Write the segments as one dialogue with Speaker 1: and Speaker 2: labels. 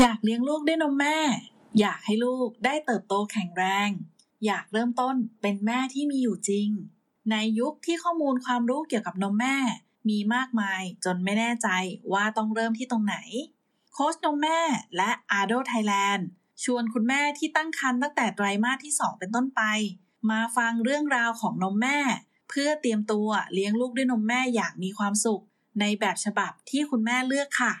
Speaker 1: อยากเลี้ยงลูกด้วยนมแม่ อยากให้ลูกได้เติบโตแข็งแรง อยากเริ่มต้นเป็นแม่ที่มีอยู่จริง ในยุคที่ข้อมูลความรู้เกี่ยวกับนมแม่ มีมากมายจนไม่แน่ใจว่าต้องเริ่มที่ตรงไหน โค้ชนมแม่และอาโดไทยแลนด์ชวนคุณแม่ที่ตั้งครรภ์ตั้งแต่ไตรมาสที่ 2 เป็นต้นไป มาฟังเรื่องราวของนมแม่ เพื่อเตรียมตัวเลี้ยงลูกด้วยนมแม่อย่างมีความสุข ในแบบฉบับที่คุณแม่เลือกค่ะ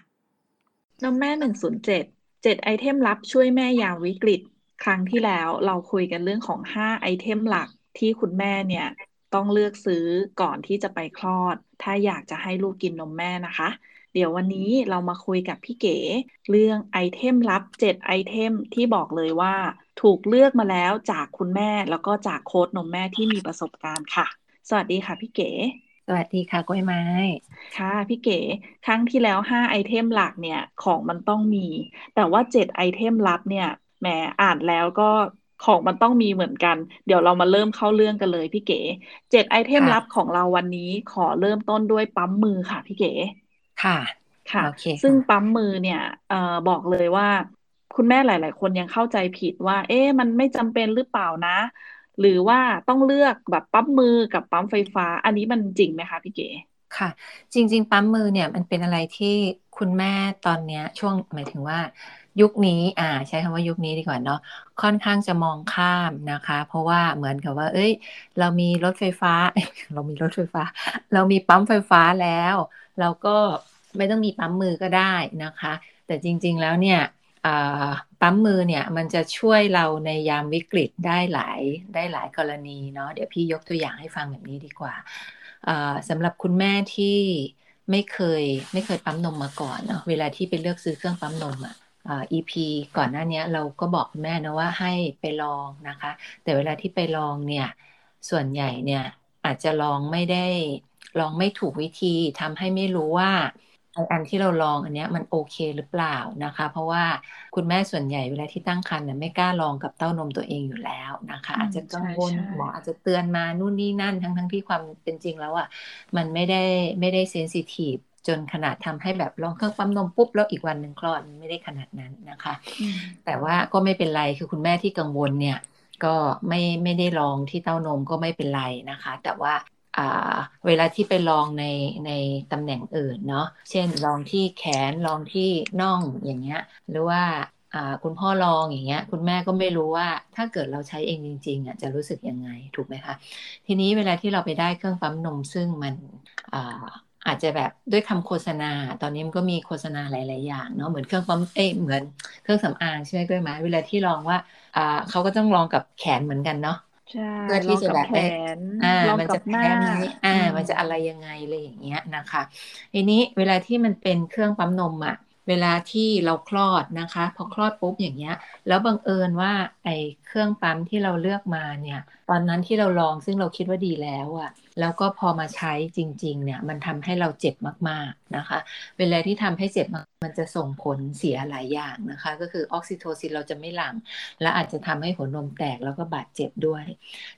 Speaker 2: นมแม่107 7ไอเทมลับช่วยแม่ยามวิกฤต ครั้งที่แล้วเราคุยกันเรื่องของ5ไอเทมหลักที่คุณแม่เนี่ย ต้องเลือกซื้อก่อนที่จะไปคลอด ถ้าอยากจะให้ลูกกินนมแม่นะคะ เดี๋ยววันนี้เรามาคุยกับพี่เก๋เรื่องไอเทมลับ7ไอเทมที่บอกเลยว่า ถูกเลือกมาแล้วจากคุณแม่แล้วก็จากโค้ชนมแม่ที่มีประสบการณ์ค่ะ สวัสดีค่ะพี่เก๋
Speaker 3: สวัสดีค่ะกล้วยไม้
Speaker 2: ค่ะ พี่เก๋ครั้งที่แล้ว5ไอเทมหลักเนี่ย ของมันต้องมี แต่ว่า7ไอเทมลับเนี่ยแหมอ่านแล้วก็ของมันต้องมีเหมือนกัน เดี๋ยวเรามาเริ่มเข้าเรื่องกันเลยพี่เก๋เจ็ดไอเทมลับของเราวันนี้ขอเริ่มต้นด้วยปั๊มมือค่ะพี่เก๋
Speaker 3: ค่ะ
Speaker 2: ค่ะ
Speaker 3: โอเค
Speaker 2: ซึ่งปั๊มมือเนี่ย เอ่อ บอกเลยว่า คุณแม่หลาย ๆ คนยังเข้าใจผิดว่า เอ๊ะ มันไม่จำเป็นหรือเปล่านะ หรือว่าต้องเลือกแบบปั๊มมือกับปั๊มไฟฟ้า อันนี้มันจริงไหมคะพี่เก๋
Speaker 3: ค่ะ จริง ๆ ปั๊มมือเนี่ยมันเป็นอะไรที่คุณแม่ตอนเนี้ยช่วงหมายถึงว่ายุคนี้อ่าใช้คำว่ายุคนี้ดีกว่าเนาะค่อนข้างจะมองข้ามนะคะ เพราะว่าเหมือนกับว่า เอ้ย เรามีรถไฟฟ้า เรามีรถไฟฟ้า เรามีปั๊มไฟฟ้าแล้ว เราก็ไม่ต้องมีปั๊มมือก็ได้นะคะ แต่จริง ๆ แล้วเนี่ยอ่า ปั๊มมือเนี่ย มันจะช่วยเราในยามวิกฤตได้หลายได้หลายกรณีเนาะเดี๋ยวพี่ยกตัวอย่างให้ฟังแบบนี้ดีกว่าสำหรับคุณแม่ที่ไม่เคยไม่เคยปั๊มนมมาก่อนเนาะเวลาที่ไปเลือกซื้อเครื่องปั๊มนมอะอ่า EP ก่อนหน้านี้เราก็บอกคุณแม่นะว่าให้ไปลองนะคะ แต่เวลาที่ไปลองเนี่ยส่วนใหญ่เนี่ยอาจจะลองไม่ได้ลองไม่ถูกวิธีทำให้ไม่รู้ว่า อ้อันที่เราลองอันเนี้ยมันโอเคหรือเปล่านะคะ เพราะว่าคุณแม่ส่วนใหญ่เวลาที่ตั้งครรภ์เนี่ยไม่กล้าลองกับเต้านมตัวเองอยู่แล้วนะคะ
Speaker 2: อืม
Speaker 3: อาจจะกังวล
Speaker 2: ใช่ใช่
Speaker 3: หมออาจจะเตือนมานู่นนี่นั่นทั้งทั้งที่ความเป็นจริงแล้วอะมันไม่ได้ไม่ได้เซนซิทีฟจนขนาดทำให้แบบลองเครื่องปั๊มนมปุ๊บแล้วอีกวันหนึ่งคลอดมันไม่ได้ขนาดนั้นนะคะ
Speaker 2: อืม
Speaker 3: แต่ว่าก็ไม่เป็นไรคือคุณแม่ที่กังวลเนี่ยก็ไม่ไม่ได้ลองที่เต้านมก็ไม่เป็นไรนะคะ แต่ว่าอ่า เวลาที่ไปลองในในตำแหน่งอื่นเนาะเช่นลองที่แขนลองที่น่องอย่างเงี้ย หรือว่าคุณพ่อลองอย่างเงี้ย คุณแม่ก็ไม่รู้ว่าถ้าเกิดเราใช้เองจริงๆอะจะรู้สึกยังไงถูกไหมคะ ทีนี้เวลาที่เราไปได้เครื่องปั๊มนมซึ่งมันอาจจะแบบด้วยคำโฆษณา ตอนนี้มันก็มีโฆษณาหลาย ๆ อย่างเนาะเหมือนเครื่องปั๊มเอ้เหมือนเครื่องสำอางใช่ไหมด้วยไหมเวลาที่ลองว่าเขาก็ต้องลองกับแขนเหมือนกันเนาะ
Speaker 2: ใช่
Speaker 3: เพื่อที่จะ
Speaker 2: ลอง
Speaker 3: แบ
Speaker 2: กับบแข
Speaker 3: ได้
Speaker 2: น
Speaker 3: อ่า
Speaker 2: ลอง
Speaker 3: มัน
Speaker 2: กั
Speaker 3: จะ
Speaker 2: บหน้า
Speaker 3: แพ้ไหมอ่า
Speaker 2: อืม
Speaker 3: มันจะอะไรยังไงอะไรอย่างเงี้ยนะคะทีนี้เวลาที่มันเป็นเครื่องปั๊มนมอะเวลาที่เราคลอดนะคะ พอคลอดปุ๊บอย่างเงี้ย แล้วบังเอิญว่าไอ้เครื่องปั๊มที่เราเลือกมาเนี่ย ตอนนั้นที่เราลองซึ่งเราคิดว่าดีแล้วอะ แล้วก็พอมาใช้จริง ๆ เนี่ย มันทำให้เราเจ็บมาก ๆ นะคะ เวลาที่ทำให้เจ็บมากมันจะส่งผลเสียหลายอย่างนะคะ ก็คือออกซิโทซินเราจะไม่หลั่ง และอาจจะทำให้หัวนมแตกแล้วก็บาดเจ็บด้วย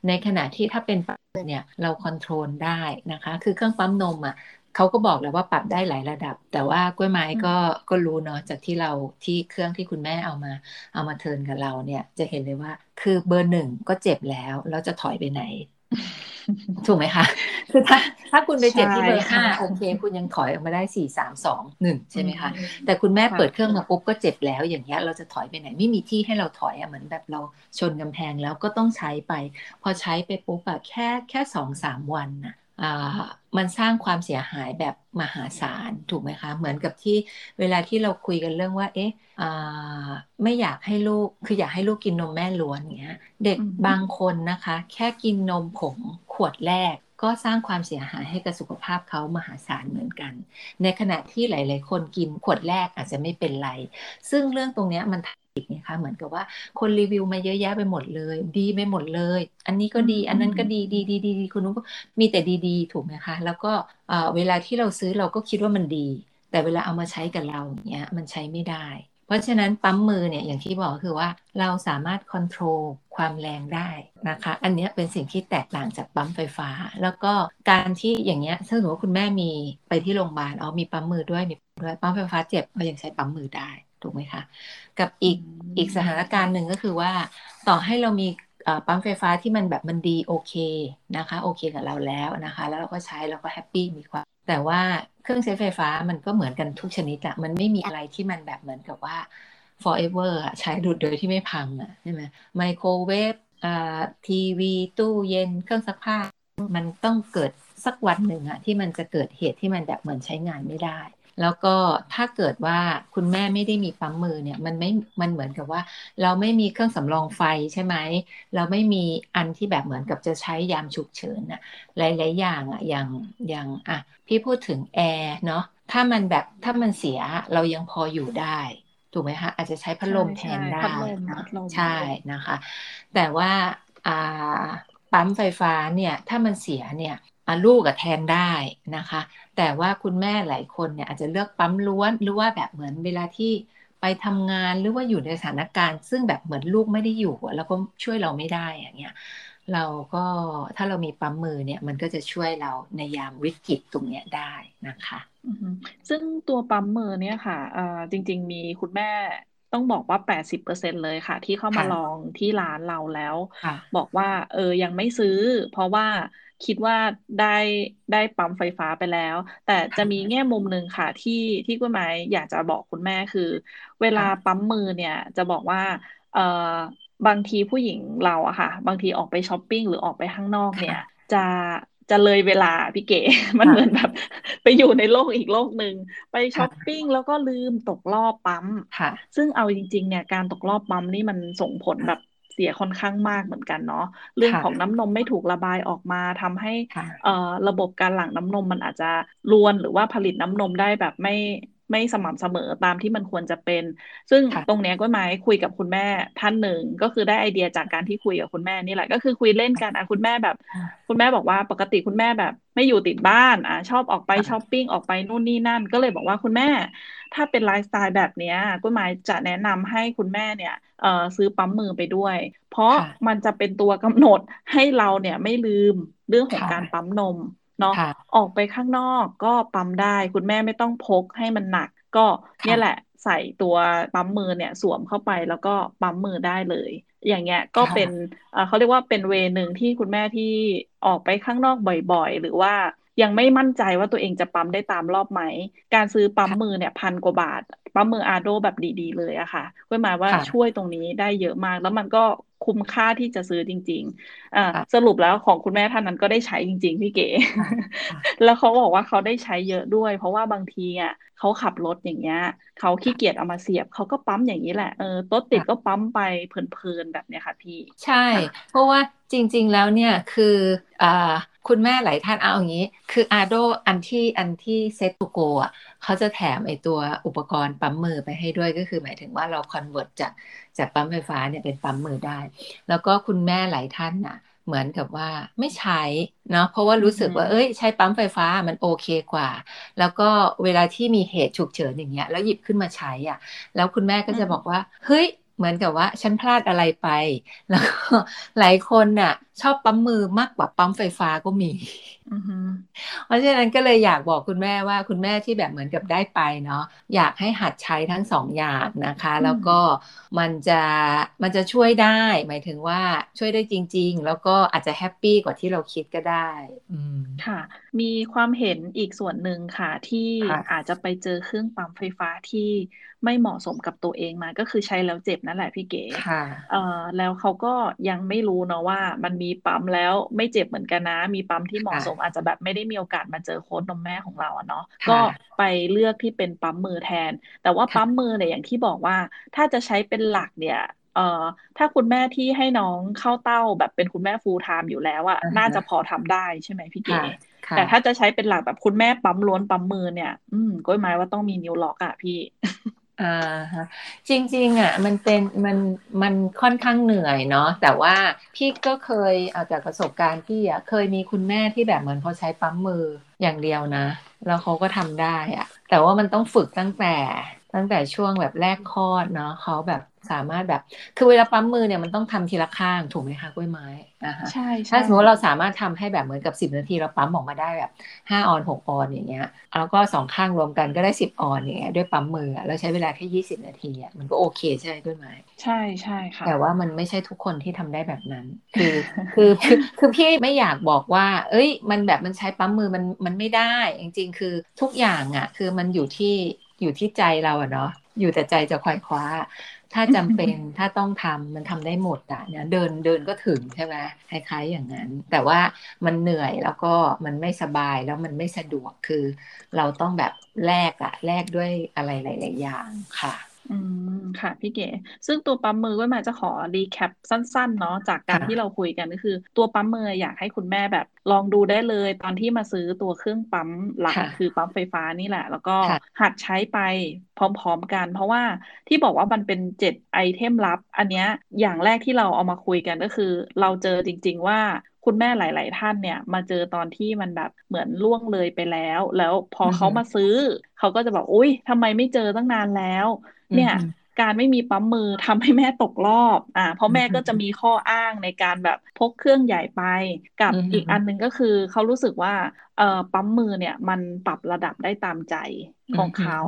Speaker 3: ในขณะที่ถ้าเป็นปั๊มเนี่ยเราคอนโทรลได้นะคะ คือเครื่องปั๊มนมอะเขาก็บอกแล้วว่าปรับได้หลายระดับ แต่ว่ากล้วยไม้ก็ก็รู้เนาะจากที่เราที่เครื่องที่คุณแม่เอามา เอามาเทิร์นกับเราเนี่ยจะเห็นเลยว่า คือเบอร์หนึ่งก็เจ็บแล้ว แล้วจะถอยไปไหน ถูกไหมคะ คือถ้าถ้าคุณไปเจ็บที่เบอร์
Speaker 2: ใช่
Speaker 3: ห้า
Speaker 2: ค่ะ
Speaker 3: โอเคคุณยังถอยออกมาได้สี่สามสองหนึ่งใช่ไหมคะ แต่คุณแม่
Speaker 2: ค่ะ
Speaker 3: เปิดเครื่องมาปุ๊บก็เจ็บแล้วอย่างเงี้ยเราจะถอยไปไหนไม่มีที่ให้เราถอยอะเหมือนแบบเราชนกำแพงแล้วก็ต้องใช้ไป พอใช้ไปปุ๊บอะแค่แค่สองสามวันน่ะอ่า มันสร้างความเสียหายแบบมหาศาลถูกไหมคะ เหมือนกับที่เวลาที่เราคุยกันเรื่องว่า เอ๊ะอ่าไม่อยากให้ลูกคืออยากให้ลูกกินนมแม่ล้วนอย่างเงี้ย เด็ก
Speaker 2: อืม
Speaker 3: บางคนนะคะ แค่กินนมผงขวดแรกก็สร้างความเสียหายให้กับสุขภาพเขามหาศาลเหมือนกัน ในขณะที่หลาย ๆ คนกินขวดแรกอาจจะไม่เป็นไร ซึ่งเรื่องตรงเนี้ยมัน ผิดนะคะเหมือนกับว่าคนรีวิวมาเยอะแยะไปหมดเลย ดีไปหมดเลย อันนี้ก็ดี อันนั้นก็ดีดีดีดีดีคนนู้นก็มีแต่ดีๆ ถูกไหมคะ แล้วก็เอ่อเวลาที่เราซื้อเราก็คิดว่ามันดี แต่เวลาเอามาใช้กับเราอย่างเงี้ยมันใช้ไม่ได้ เพราะฉะนั้นปั๊มมือเนี่ยอย่างที่บอกก็คือว่าเราสามารถคอนโทรลความแรงได้นะคะ อันเนี้ยเป็นสิ่งที่แตกต่างจากปั๊มไฟฟ้า แล้วก็การที่อย่างเงี้ยถ้าสมมติว่าคุณแม่มีไปที่โรงพยาบาลอ๋อมีปั๊มมือด้วยมีปั๊มด้วยปั๊มไฟฟ้าเจ็บก็ยังใช้ปั๊มมือได้ ถูกไหมคะ กับอีกอีกสถานการณ์หนึ่งก็คือว่าต่อให้เรามีปั๊มไฟฟ้าที่มันแบบมันดีโอเคนะคะ โอเคกับเราแล้วนะคะ แล้วเราก็ใช้เราก็แฮปปี้มีความแต่ว่าเครื่องใช้ไฟฟ้ามันก็เหมือนกันทุกชนิดอะมันไม่มีอะไรที่มันแบบเหมือนกับว่า forever อะใช้ดูโดยที่ไม่พังอะใช่ไหมไมโครเวฟอ่าทีวีตู้เย็นเครื่องซักผ้า มันต้องเกิดสักวันหนึ่งอะที่มันจะเกิดเหตุที่มันแบบเหมือนใช้งานไม่ได้ แล้วก็ถ้าเกิดว่าคุณแม่ไม่ได้มีปั๊มมือเนี่ย มันไม่ มันเหมือนกับว่า เราไม่มีเครื่องสำรองไฟใช่ไหม เราไม่มีอันที่แบบเหมือนกับจะใช้ยามฉุกเฉินอะหลายๆอย่างอะอย่างอย่างอะพี่พูดถึงแอร์เนาะถ้ามันแบบถ้ามันเสียเรายังพออยู่ได้ถูกไหมคะอาจจะใช้พัดลมแทนได้ใช่นะคะ แต่ว่าปั๊มไฟฟ้าเนี่ยถ้ามันเสียเนี่ยลูกกับแทนได้นะคะ แต่ว่าคุณแม่หลายคนเนี่ยอาจจะเลือกปั๊มล้วนหรือว่าแบบเหมือนเวลาที่ไปทำงานหรือว่าอยู่ในสถานการณ์ ซึ่งแบบเหมือนลูกไม่ได้อยู่ แล้วก็ช่วยเราไม่ได้อย่างเงี้ยเราก็ถ้าเรามีปั๊มมือเนี่ยมันก็จะช่วยเราในยามวิกฤตตรงเนี้ยได้นะคะ
Speaker 1: ซึ่งตัวปั๊มมือเนี่ยค่ะจริง ๆ มีคุณแม่ต้องบอกว่าแปดสิบเปอร์เซ็นเลยค่ะ ที่เข้ามาลองที่ร้านเราแล้ว บอกว่าเออยังไม่ซื้อ เพราะว่า คิดว่าได้ได้ปั๊มไฟฟ้าไปแล้ว แต่จะมีแง่มุมหนึ่งค่ะที่ที่คุณหมายอยากจะบอกคุณแม่คือ เวลาปั๊มมือเนี่ยจะบอกว่าเออบางทีผู้หญิงเราอะค่ะ บางทีออกไปช้อปปิ้งหรือออกไปข้างนอกเนี่ย จะจะเลยเวลาพี่เก๋ มันเหมือนแบบ ไปอยู่ในโลกอีกโลกหนึ่งไปช้อปปิ้งแล้วก็ลืมตกรอบปั๊มซึ่งเอาจริง ๆ เนี่ยการตกรอบปั๊มนี่มันส่งผลแบบเสียค่อนข้างมากเหมือนกันเนาะเรื่องของน้ำนมไม่ถูกระบายออกมาทำให้ระบบการหลั่งน้ำนมมันอาจจะรวนหรือว่าผลิตน้ำนมได้แบบไม่ไม่สม่ำเสมอตามที่มันควรจะเป็น ซึ่งตรงนี้ก็หมายคุยกับคุณแม่ท่านหนึ่ง ก็คือได้ไอเดียจากการที่คุยกับคุณแม่นี่แหละ ก็คือคุยเล่นกันอะคุณแม่แบบ คุณแม่บอกว่าปกติคุณแม่แบบ ไม่อยู่ติดบ้านอะชอบออกไปช้อปปิ้งออกไปนู่นนี่นั่น ก็เลยบอกว่าคุณแม่ ถ้าเป็นไลฟ์สไตล์แบบนี้กุณหมายจะแนะนำให้คุณแม่เนี่ยเอ่อ ซื้อปั๊มมือไปด้วย เพราะมันจะเป็นตัวกำหนดให้เราเนี่ยไม่ลืมเรื่องของการปั๊มนมเนาะออกไปข้างนอกก็ปั๊มได้ คุณแม่ไม่ต้องพกให้มันหนัก ก็เนี่ยแหละใส่ตัวปั๊มมือเนี่ยสวมเข้าไปแล้วก็ปั๊มมือได้เลย อย่างเงี้ยก็เป็นเขาเรียกว่าเป็นเวหนึ่งที่คุณแม่ที่ออกไปข้างนอกบ่อยๆ หรือว่า ยังไม่มั่นใจว่าตัวเองจะปั๊มได้ตามรอบไหม การซื้อปั๊มมือเนี่ยพันกว่าบาท ปั๊มมืออาโดแบบดีๆ เลยอะค่ะก็หมายว่าช่วยตรงนี้ได้เยอะมาก แล้วมันก็ คุ้มค่าที่จะซื้อจริงๆอ่าสรุปแล้วของคุณแม่ท่านนั้นก็ได้ใช้จริง ๆ พี่เก๋ แล้วเขาบอกว่าเขาได้ใช้เยอะด้วย เพราะว่าบางทีอะเขาขับรถอย่างเงี้ยเขาขี้เกียจเอามาเสียบเขาก็ปั๊มอย่างนี้แหละเออรถติดก็ปั๊มไปเพลินๆแบบเนี้ยค่ะพี่
Speaker 3: ใช่ เพราะว่าจริง ๆ แล้วเนี่ยคืออ่าคุณแม่หลายท่านเอาอย่างนี้ คือ Ardo อันที่อันที่ set to go อะ เขาจะแถมไอตัวอุปกรณ์ปั๊มมือไปให้ด้วยก็คือหมายถึงว่าเรา convert จากจากปั๊มไฟฟ้าเนี่ยเป็นปั๊มมือได้ แล้วก็คุณแม่หลายท่านน่ะ เหมือนกับว่าไม่ใช้เนาะเพราะว่ารู้สึกว่าเอ้ย ใช้ปั๊มไฟฟ้ามันโอเคกว่า แล้วก็เวลาที่มีเหตุฉุกเฉินอย่างเงี้ยแล้วหยิบขึ้นมาใช้อะ แล้วคุณแม่ก็จะบอกว่าเฮ้ย เหมือนกับว่าฉันพลาดอะไรไป แล้วก็หลายคนน่ะ ชอบปั๊มมือมากกว่าปั๊มไฟฟ้าก็มีเพราะฉะนั้นก็เลยอยากบอกคุณแม่ว่าคุณแม่ที่แบบเหมือนกับได้ไปเนาะอยากให้หัดใช้ทั้งสองอย่างนะคะ แล้วก็มันจะมันจะช่วยได้ หมายถึงว่าช่วยได้จริง ๆ แล้วก็อาจจะแฮปปี้กว่าที่เราคิดก็ได้อืม
Speaker 1: ค่ะ มีความเห็นอีกส่วนหนึ่งค่ะที่อาจจะไปเจอเครื่องปั๊มไฟฟ้าที่ ไม่เหมาะสมกับตัวเองมา ก็คือใช้แล้วเจ็บนั่นแหละพี่เก๋ค่ะเอ่อแล้วเขาก็ยังไม่รู้เนาะว่า มันมีปั๊มแล้วไม่เจ็บเหมือนกันนะ มีปั๊มที่เหมาะสมอาจจะแบบไม่ได้มีโอกาสมาเจอโค้ดนมแม่ของเราเนาะก็ไปเลือกที่เป็นปั๊มมือแทน แต่ว่าปั๊มมือเนี่ยอย่างที่บอกว่า ถ้าจะใช้เป็นหลักเนี่ยเอ่อถ้าคุณแม่ที่ให้น้องเข้าเต้าแบบเป็นคุณแม่ฟูลไทม์อยู่แล้วอะน่าจะพอทำได้ใช่ไหมพี่เก๋แต่ถ้าจะใช้เป็นหลักแบบคุณแม่ปั๊มล้วนปั๊มมือเนี่ย อืมก็หมายว่าต้องมีนิ้วล็อกอะพี่
Speaker 3: อ่าฮะจริงๆอะมันเป็นมันมันค่อนข้างเหนื่อยเนาะแต่ว่าพี่ก็เคยเอาจากประสบการณ์พี่อะเคยมีคุณแม่ที่แบบเหมือนเขาใช้ปั๊มมืออย่างเดียวนะ แล้วเขาก็ทำได้อะ แต่ว่ามันต้องฝึกตั้งแต่ ตั้งแต่ช่วงแบบแรกคลอดเนาะเขาแบบสามารถแบบ คือเวลาปั๊มมือเนี่ยมันต้องทำทีละข้างถูกไหมคะกล้วยไม้อ่าฮะ
Speaker 1: ใช่
Speaker 3: ถ้าสมมติเราสามารถทำให้แบบเหมือนกับสิบนาทีเราปั๊มออกมาได้แบบห้าออนหกออนอย่างเงี้ยแล้วก็สองข้างรวมกันก็ได้สิบออนอย่างเงี้ยด้วยปั๊มมือเราใช้เวลาแค่ยี่สิบนาทีอะมันก็โอเคใช่ไหมกล้วยไม้
Speaker 1: ใช่ใช่ค่ะ
Speaker 3: แต่ว่ามันไม่ใช่ทุกคนที่ทำได้แบบนั้น คือคือคือพี่ไม่อยากบอกว่า เอ้ย มันแบบมันใช้ปั๊มมือมันมันไม่ได้ จริง ๆ คือทุกอย่างอะ คือมันอยู่ที่ อยู่ที่ใจเราอะเนาะอยู่แต่ใจจะควายคว้า ถ้าจำเป็นถ้าต้องทำมันทำได้หมดอะเนี่ยเดินเดินก็ถึงใช่ไหมคล้ายๆอย่างนั้น แต่ว่ามันเหนื่อยแล้วก็มันไม่สบายแล้วมันไม่สะดวกคือ เราต้องแบบแลกอะแลกด้วยอะไรหลาย ๆ อย่างค่ะ
Speaker 1: อืมค่ะ พี่เก๋ ซึ่งตัวปั๊มมือก็มาจะขอ recap สั้น ๆ เนาะจากการที่เราคุยกันก็คือ ตัวปั๊มมืออยากให้คุณแม่แบบ ลองดูได้เลย ตอนที่มาซื้อตัวเครื่องปั๊มหลักคือปั๊มไฟฟ้านี่แหละ แล้วก็หัดใช้ไปพร้อม ๆ กัน เพราะว่าที่บอกว่ามันเป็นเจ็ดไอเทมลับ อันเนี้ยอย่างแรกที่เราเอามาคุยกันก็คือ เราเจอจริง ๆ ว่าคุณแม่หลาย ๆ ท่านเนี่ย มาเจอตอนที่มันแบบเหมือนล่วงเลยไปแล้ว แล้วพอเขามาซื้อ เขาก็จะบอกอุ้ยทำไมไม่เจอตั้งนานแล้ว เนี่ย การไม่มีปั๊มมือทำให้แม่ตกรอบ อ่า เพราะแม่ก็จะมีข้ออ้างในการแบบพกเครื่องใหญ่ไป กับอีกอันหนึ่งก็คือเขารู้สึกว่าเอ่อปั๊มมือเนี่ยมันปรับระดับได้ตามใจของเขา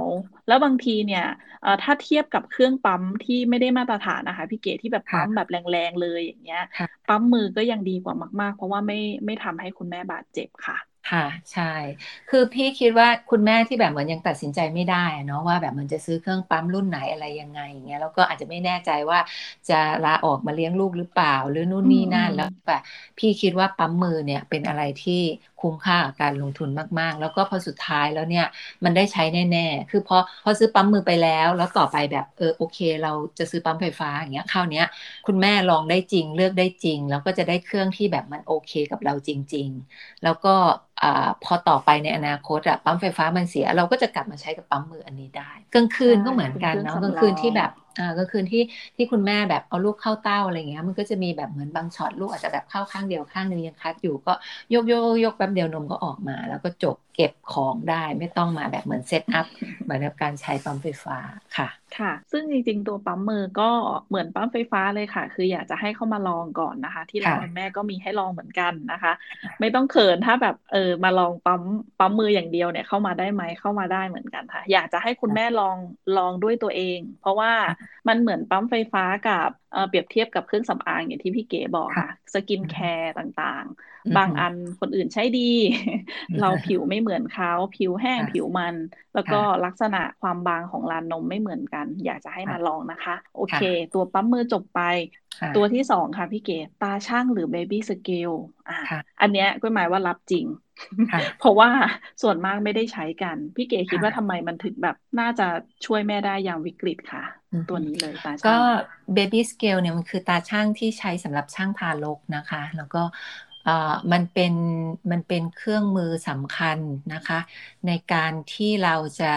Speaker 1: แล้วบางทีเนี่ยเอ่อถ้าเทียบกับเครื่องปั๊มที่ไม่ได้มาตรฐานนะคะพี่เก๋ที่แบบปั๊มแบบแรงๆเลยอย่างเงี้ย ปั๊มมือก็ยังดีกว่ามาก ๆ เพราะว่าไม่ไม่ทำให้คุณแม่บาดเจ็บค่ะ
Speaker 3: ค่ะ ใช่ คือพี่คิดว่าคุณแม่ที่แบบเหมือนยังตัดสินใจไม่ได้เนาะว่าแบบมันจะซื้อเครื่องปั๊มรุ่นไหนอะไรยังไงอย่างเงี้ยแล้วก็อาจจะไม่แน่ใจว่าจะลาออกมาเลี้ยงลูกหรือเปล่า หรือนู่นนี่นั่นแล้วแบบพี่คิดว่าปั๊มมือเนี่ยเป็นอะไรที่ คุ้มค่ากับการลงทุนมาก ๆ แล้วก็พอสุดท้ายแล้วเนี่ยมันได้ใช้แน่ ๆ คือพอพอซื้อปั๊มมือไปแล้ว แล้วต่อไปแบบเออโอเค เราจะซื้อปั๊มไฟฟ้าอย่างเงี้ยคราวนี้คุณแม่ลองได้จริงเลือกได้จริง แล้วก็จะได้เครื่องที่แบบมันโอเคกับเราจริง ๆ แล้วก็อพอต่อไปในอนาคตอะปั๊มไฟฟ้ามันเสีย เราก็จะกลับมาใช้กับปั๊มมืออันนี้ได้กลางคืนก็เหมือนกันเนาะกลางคืนที่แบบ อ่าก็คือที่ที่คุณแม่แบบเอาลูกเข้าเต้าอะไรเงี้ย มันก็จะมีแบบเหมือนบางช็อตลูกอาจจะแบบเข้าข้างเดียวข้างนึงยังคัดอยู่ก็ยกยกยกแป๊บเดียวนมก็ออกมา แล้วก็จบเก็บของได้ไม่ต้องมาแบบเหมือน set up เหมือนกับการใช้ปั๊มไฟฟ้าค่ะ
Speaker 1: ค่ะ ซึ่งจริงๆ ตัวปั๊มมือก็เหมือนปั๊มไฟฟ้าเลยค่ะ คืออยากจะให้เข้ามาลองก่อนนะคะ ที่ร้านแม่ก็มีให้ลองเหมือนกันนะคะ ไม่ต้องเขินถ้าแบบเออมาลองปั๊มปั๊มมืออย่างเดียวเนี่ยเข้ามาได้ไหมเข้ามาได้เหมือนกันค่ะ อยากจะให้คุณแม่ลองลองด้วยตัวเอง เพราะว่ามันเหมือนปั๊มไฟฟ้ากับ เปรียบเทียบกับเครื่องสำอางอย่างที่พี่เก๋บอกค่ะ สกินแคร์ต่างๆ บางอันคนอื่นใช้ดี เราผิวไม่เหมือนเขาผิวแห้งผิวมัน แล้วก็ลักษณะความบางของลานนมไม่เหมือนกัน อยากจะให้มาลองนะคะ โอเค ตัวปั๊มมือจบไป ตัวที่สองค่ะพี่เก๋ตาช่างหรือเบบี้สเกลอ่าอันเนี้ยก็หมายว่ารับจริง เพราะว่าส่วนมากไม่ได้ใช้กัน พี่เก๋คิดว่าทำไมมันถึงแบบน่าจะช่วยแม่ได้อย่างวิกฤตค่ะ ตัวนี้เลยตาช่างก็
Speaker 3: baby scale เนี่ยมันคือตาช่างที่ใช้สำหรับช่างทารกนะคะ แล้วก็มันเป็นมันเป็นเครื่องมือสำคัญนะคะ ในการที่เราจะ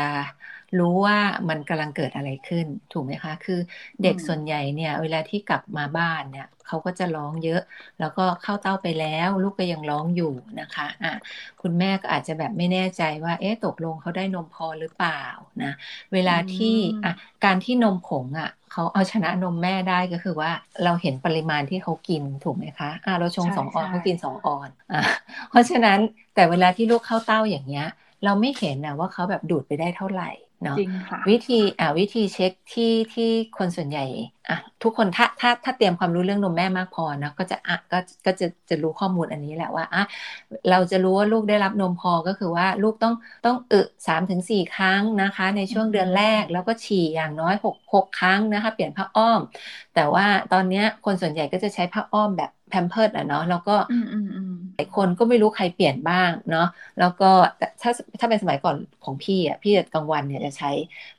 Speaker 3: รู้ว่ามันกำลังเกิดอะไรขึ้นถูกไหมคะ คือเด็กส่วนใหญ่เนี่ย เวลาที่กลับมาบ้านเนี่ย เขาก็จะร้องเยอะ แล้วก็เข้าเต้าไปแล้ว ลูกก็ยังร้องอยู่นะคะอะคุณแม่ก็อาจจะแบบไม่แน่ใจว่า เอ๊ะตกลงเขาได้นมพอหรือเปล่านะเวลาที่อะการที่นมผงอะเขาเอาชนะนมแม่ได้ก็คือว่าเราเห็นปริมาณที่เขากินถูกไหมคะอะเราชงสองออนเขากินสองออนอะเพราะฉะนั้นแต่เวลาที่ลูกเข้าเต้าอย่างเงี้ยเราไม่เห็นนะว่าเขาแบบดูดไปได้เท่าไหร่ เนาะวิธีอ่าวิธีเช็คที่ที่คนส่วนใหญ่อะทุกคนถ้าถ้าถ้าเตรียมความรู้เรื่องนมแม่มากพอนะก็จะอะก็ก็จะจะรู้ข้อมูลอันนี้แหละว่าอะเราจะรู้ว่าลูกได้รับนมพอก็คือว่าลูกต้องต้องอึสามถึงสี่ครั้งนะคะ ในช่วงเดือนแรกแล้วก็ฉี่อย่างน้อยหกหกครั้งนะคะ เปลี่ยนผ้าอ้อม แต่ว่าตอนนี้คนส่วนใหญ่ก็จะใช้ผ้าอ้อมแบบแพมเพิร์ดอะเนาะแล้วก็หลายคนก็ไม่รู้ใครเปลี่ยนบ้างเนาะแล้วก็ถ้าถ้าเป็นสมัยก่อนของพี่อะพี่กลางวันเนี่ยจะใช้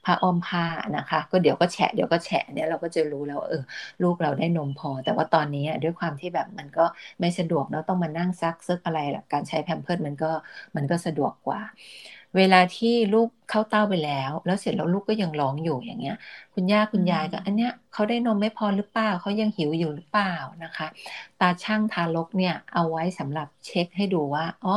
Speaker 3: ผ้าอ้อมผ้านะคะ ก็เดี๋ยวก็แฉะเดี๋ยวก็แฉะเนี่ยเราก็จะรู้แล้วเออลูกเราได้นมพอ แต่ว่าตอนนี้ด้วยความที่แบบมันก็ไม่สะดวกแล้วต้องมานั่งซักซึกอะไรล่ะการใช้แพมเพิร์ดมันก็มันก็สะดวกกว่า เวลาที่ลูกเข้าเต้าไปแล้ว แล้วเสร็จแล้วลูกก็ยังร้องอยู่อย่างเงี้ย คุณย่าคุณยายก็อันเนี้ยเขาได้นมไม่พอหรือเปล่าเขายังหิวอยู่หรือเปล่านะคะ ตาช่างทารกเนี่ยเอาไว้สำหรับเช็คให้ดูว่าอ๋อ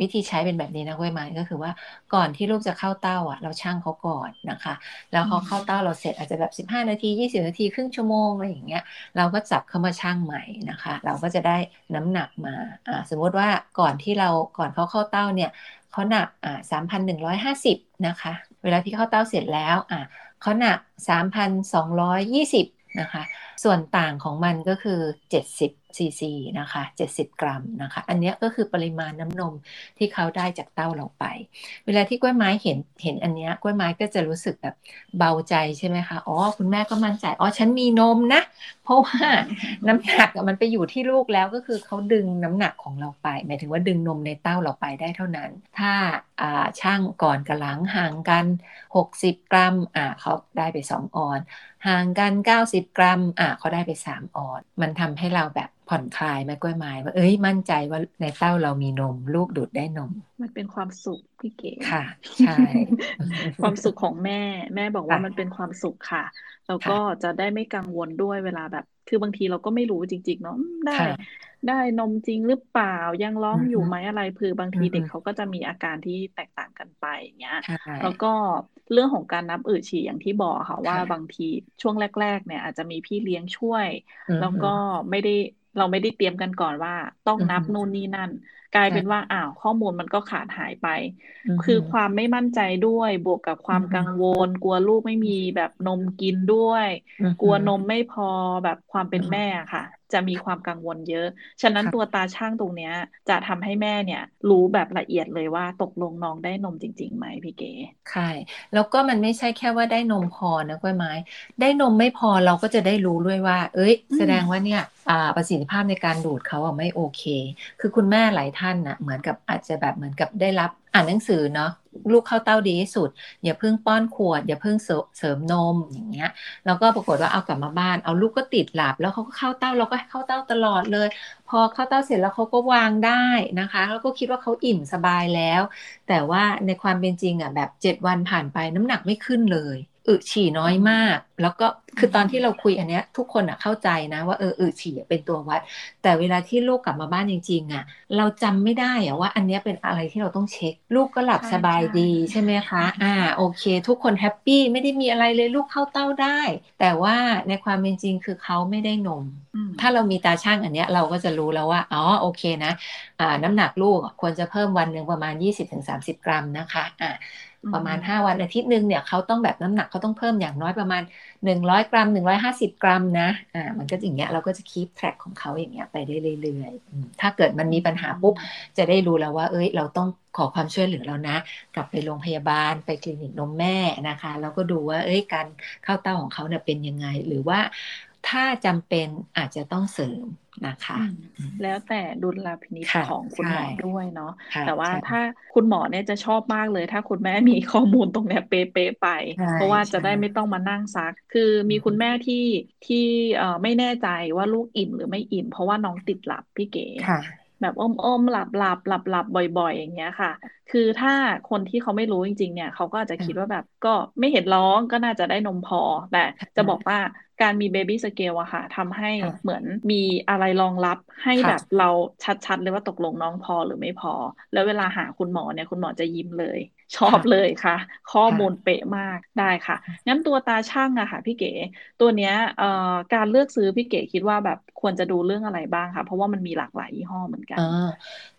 Speaker 3: วิธีใช้เป็นแบบนี้นะกล้วยไม้ก็คือว่าก่อนที่ลูกจะเข้าเต้าอะ เราช่างเขาก่อนนะคะ แล้วเขาเข้าเต้าเราเสร็จอาจจะแบบ 15 นาที 20 นาทีครึ่งชั่วโมงอะไรอย่างเงี้ยเราก็จับเขามาช่างใหม่นะคะ เราก็จะได้น้ำหนักมาอ่าสมมติว่าก่อนที่เราก่อนเขาเข้าเต้าเนี่ย เขาหนักอ่าสามพันหนึ่งร้อยห้าสิบนะคะ เวลาที่เข้าเต้าเสร็จแล้วอ่าเขาหนักสามพันสองร้อยยี่สิบนะคะ ส่วนต่างของมันก็คือเจ็ดสิบ ซีซีนะคะ70 กรัมนะคะ อันนี้ก็คือปริมาณน้ำนมที่เขาได้จากเต้าเราไป เวลาที่กล้วยไม้เห็นเห็นอันนี้กล้วยไม้ก็จะรู้สึกแบบเบาใจใช่ไหมคะอ๋อคุณแม่ก็มั่นใจอ๋อฉันมีนมนะ เพราะว่าน้ำหนักมันไปอยู่ที่ลูกแล้วก็คือเขาดึงน้ำหนักของเราไป หมายถึงว่าดึงนมในเต้าเราไปได้เท่านั้น ถ้าช่างก่อนกับหลังห่างกัน 60 กรัมอ่าเขาได้ไป 2 ออนห่างกัน 90 กรัม อ่าเขาได้ไป 3 ออน มันทำให้เราแบบผ่อนคลายแม่กล้วยไม้ว่าเอ้ยมั่นใจว่าในเต้าเรามีนม ลูกดูดได้นม
Speaker 1: มันเป็นความสุขพี่เก๋
Speaker 3: ค่ะ ใช่
Speaker 1: ความสุขของแม่ แม่บอกว่ามันเป็นความสุขค่ะ แล้วก็จะได้ไม่กังวลด้วยเวลาแบบ คือบางทีเราก็ไม่รู้จริง ๆ เนาะได้ ได้นมจริงหรือเปล่ายังร้องอยู่ไหมอะไรคือบางทีเด็กเขาก็จะมีอาการที่แตกต่างกันไปอย่างเงี้ยแล้วก็เรื่องของการนับอืดฉี่อย่างที่บอกค่ะว่าบางทีช่วงแรก ๆ เนี่ย อาจจะมีพี่เลี้ยงช่วย แล้วก็ไม่ได้เราไม่ได้เตรียมกันก่อนว่า ต้องนับนู่นนี่นั่น กลายเป็นว่าอ้าวข้อมูลมันก็ขาดหายไป คือความไม่มั่นใจด้วยบวกกับความกังวล กลัวลูกไม่มีแบบนมกินด้วย กลัวนมไม่พอแบบความเป็นแม่ค่ะ จะมีความกังวลเยอะ ฉะนั้นตัวตาช่างตรงเนี้ย จะทำให้แม่เนี่ย รู้แบบละเอียดเลยว่าตกลงน้องได้นมจริงๆไหมพี่เก๋
Speaker 3: ใช่แล้วก็มันไม่ใช่แค่ว่าได้นมพอนะก้อยไม้ ได้นมไม่พอเราก็จะได้รู้ด้วยว่า เอ้ย แสดงว่าเนี่ยประสิทธิภาพในการดูดเขาอะไม่โอเค คือคุณแม่หลายท่านนะเหมือนกับอาจจะแบบเหมือนกับได้รับ อ่านหนังสือเนาะลูกเข้าเต้าดีที่สุด อย่าเพิ่งป้อนขวด อย่าเพิ่งเสริมนมอย่างเงี้ยแล้วก็ปรากฏว่าเอากลับมาบ้าน เอาลูกก็ติดหลับ แล้วเขาก็เข้าเต้าเราก็เข้าเต้าตลอดเลย พอเข้าเต้าเสร็จแล้วเขาก็วางได้นะคะแล้วก็คิดว่าเขาอิ่มสบายแล้ว แต่ว่าในความเป็นจริงอะแบบเจ็ดวันผ่านไปน้ำหนักไม่ขึ้นเลย อึฉี่น้อยมาก แล้วก็คือตอนที่เราคุยอันเนี้ย ทุกคนอะเข้าใจนะ ว่าเอออึฉี่เป็นตัววัด แต่เวลาที่ลูกกลับมาบ้านจริงๆอะเราจำไม่ได้อะว่า อันเนี้ยเป็นอะไรที่เราต้องเช็ค ลูกก็หลับสบายดีใช่ไหมคะอ่าโอเค ทุกคนแฮปปี้ไม่ได้มีอะไรเลยลูกเข้าเต้าได้ แต่ว่าในความเป็นจริงคือเขาไม่ได้นม ถ้าเรามีตาช่างอันเนี้ยเราก็จะรู้แล้วว่าอ๋อโอเคนะอ่าน้ำหนักลูกควรจะเพิ่มวันหนึ่งประมาณ 20-30 กรัมนะคะอ่า ประมาณ 5 วันอาทิตย์หนึ่งเนี่ยเขาต้องแบบน้ำหนักเขาต้องเพิ่มอย่างน้อยประมาณ 100 กรัม 150 กรัมนะอ่ามันก็อย่างเงี้ยเราก็จะคีปแทร็กของเขาอย่างเงี้ยไปได้เรื่อยๆถ้าเกิดมันมีปัญหาปุ๊บจะได้รู้แล้วว่า เอ้ย เราต้องขอความช่วยเหลือแล้วนะ กลับไปโรงพยาบาลไปคลินิกนมแม่นะคะ แล้วก็ดูว่า เอ้ยการเข้าเต้าของเขาเนี่ยเป็นยังไง หรือว่า ถ้าจำเป็นอาจจะต้องเสริมนะคะ
Speaker 1: แล้วแต่ดุลพินิจของคุณหมอด้วยเนาะแต่ว่าถ้าคุณหมอเนี่ยจะชอบมากเลย ถ้าคุณแม่มีข้อมูลตรงเนี้ยเป๊ะๆไป เพราะว่าจะได้ไม่ต้องมานั่งซัก คือมีคุณแม่ที่ที่เอ่อไม่แน่ใจว่าลูกอิ่มหรือไม่อิ่ม เพราะว่าน้องติดหลับพี่เก๋แบบอมอมหลับหลับหลับหลับบ่อย ๆ อย่างเงี้ยค่ะ คือถ้าคนที่เขาไม่รู้จริง ๆ เนี่ยเขาก็อาจจะคิดว่าแบบก็ไม่เห็นร้องก็น่าจะได้นมพอแต่จะบอกว่า การมีเบบี้สเกลอะค่ะทำให้เหมือนมีอะไรรองรับให้แบบเราชัดๆเลยว่าตกลงน้องพอหรือไม่พอ แล้วเวลาหาคุณหมอเนี่ยคุณหมอจะยิ้มเลย ชอบเลยค่ะ ข้อมูลเป๊ะมากได้ค่ะงั้นตัวตาช่างอะค่ะพี่เก๋ตัวเนี้ยเอ่อการเลือกซื้อพี่เก๋คิดว่าแบบควรจะดูเรื่องอะไรบ้างคะเพราะว่ามันมีหลากหลายยี่ห้อเหมือนกัน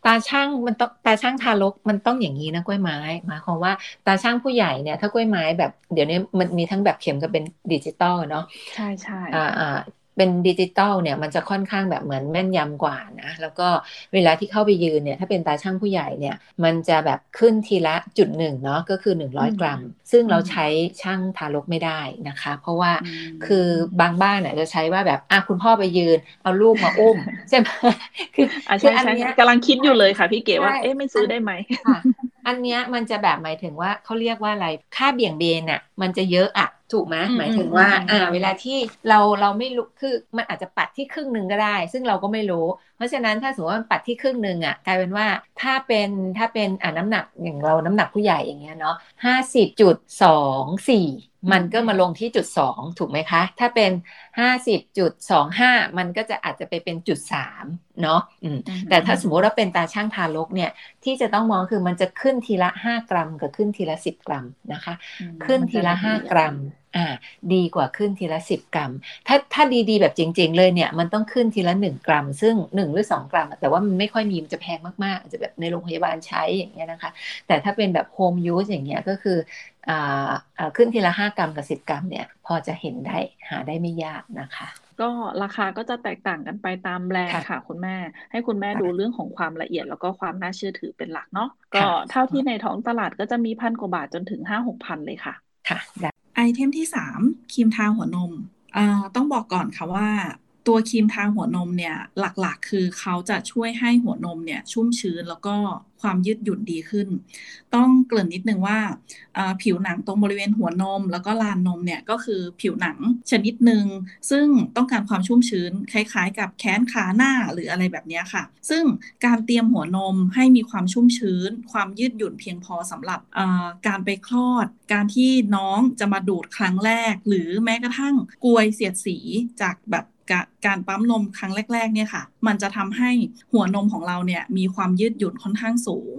Speaker 3: ตาช่างมันต้องตาช่างทารกมันต้องอย่างนี้นะกล้วยไม้หมายความว่าตาช่างผู้ใหญ่เนี่ยถ้ากล้วยไม้แบบเดี๋ยวนี้มันมีทั้งแบบเข็มกับเป็นดิจิตอลเนาะ
Speaker 1: ใช่ใช่
Speaker 3: อ่าอ่า เป็นดิจิตอลเนี่ยมันจะค่อนข้างแบบเหมือนแม่นยำกว่านะแล้วก็เวลาที่เข้าไปยืนเนี่ยถ้าเป็นตาช่างผู้ใหญ่เนี่ยมันจะแบบขึ้นทีละจุดหนึ่งเนาะก็คือ 100 กรัม ซึ่งเราใช้ช่างทารกไม่ได้นะคะ เพราะว่าคือบางบ้านเนี่ยจะใช้ว่าแบบอะคุณพ่อไปยืน เอาลูกมาอุ้มใช่ไหม
Speaker 1: คืออันนี้กำลังคิดอยู่เลยค่ะพี่เก๋ว่าเอ๊ะไม่ซื้อได้ไหม
Speaker 3: อันเนี้ยมันจะแบบหมายถึงว่าเขาเรียกว่าอะไรค่าเบี่ยงเบนอะมันจะเยอะอะถูกไหมหมายถึงว่าอ่าเวลาที่เราเราไม่รู้คือมันอาจจะปัดที่ครึ่งหนึ่งก็ได้ ซึ่งเราก็ไม่รู้ เพราะฉะนั้นถ้าสมมติว่ามันปัดที่ครึ่งหนึ่งอะกลายเป็นว่าถ้าเป็นถ้าเป็นอ่าน้ำหนักอย่างเราน้ำหนักผู้ใหญ่อย่างเงี้ยเนาะห้าสิบจุดสองสี่มันก็มาลงที่จุดสองถูกไหมคะ ถ้าเป็นห้าสิบจุดสองห้ามันก็จะอาจจะไปเป็นจุดสามเนาะแต่ถ้าสมมติว่าเป็นตาช่างทารกเนี่ยที่จะต้องมองคือมันจะขึ้นทีละห้ากรัมกับขึ้นทีละสิบกรัมนะคะ ขึ้นทีละห้ากรัม อ่าดีกว่าขึ้นทีละสิบกรัม ถ้าถ้าดีๆแบบจริง ๆ เลยเนี่ย มันต้องขึ้นทีละหนึ่งกรัม ซึ่งหนึ่งหรือสองกรัม แต่ว่ามันไม่ค่อยมีมันจะแพงมากๆอาจจะแบบในโรงพยาบาลใช้อย่างเงี้ยนะคะ แต่ถ้าเป็นแบบโฮมยูสอย่างเงี้ยก็คืออ่าขึ้นทีละห้ากรัมกับสิบกรัมเนี่ย พอจะเห็นได้หาได้ไม่ยากนะคะ
Speaker 2: ก็ราคาก็จะแตกต่างกันไปตามแบรนด์ค่ะคุณแม่ ให้คุณแม่ดูเรื่องของความละเอียดแล้วก็ความน่าเชื่อถือเป็นหลักเนาะก็เท่าที่ในท้องตลาดก็จะมีพันกว่าบาทจนถึงห้าหกพันเลยค่ะ
Speaker 3: ค่ะ
Speaker 1: ไอเทมที่ 3ครีมทาหัวนมต้องบอกก่อนค่ะว่า ตัวครีมทาหัวนมเนี่ยหลักๆ คือเขาจะช่วยให้หัวนมเนี่ยชุ่มชื้นแล้วก็ความยืดหยุ่นดีขึ้น ต้องเกริ่นนิดนึงว่าผิวหนังตรงบริเวณหัวนม แล้วก็ลานนมเนี่ยก็คือผิวหนังชนิดหนึ่งซึ่งต้องการความชุ่มชื้น คล้ายๆ กับแขนขาหน้าหรืออะไรแบบนี้ค่ะ ซึ่งการเตรียมหัวนมให้มีความชุ่มชื้น ความยืดหยุ่นเพียงพอสำหรับการไปคลอด การที่น้องจะมาดูดครั้งแรก หรือแม้กระทั่งกลวยเสียดสีจากแบบ การปั๊มนมครั้งแรกๆเนี่ยค่ะ มันจะทำให้หัวนมของเราเนี่ยมีความยืดหยุ่นค่อนข้างสูง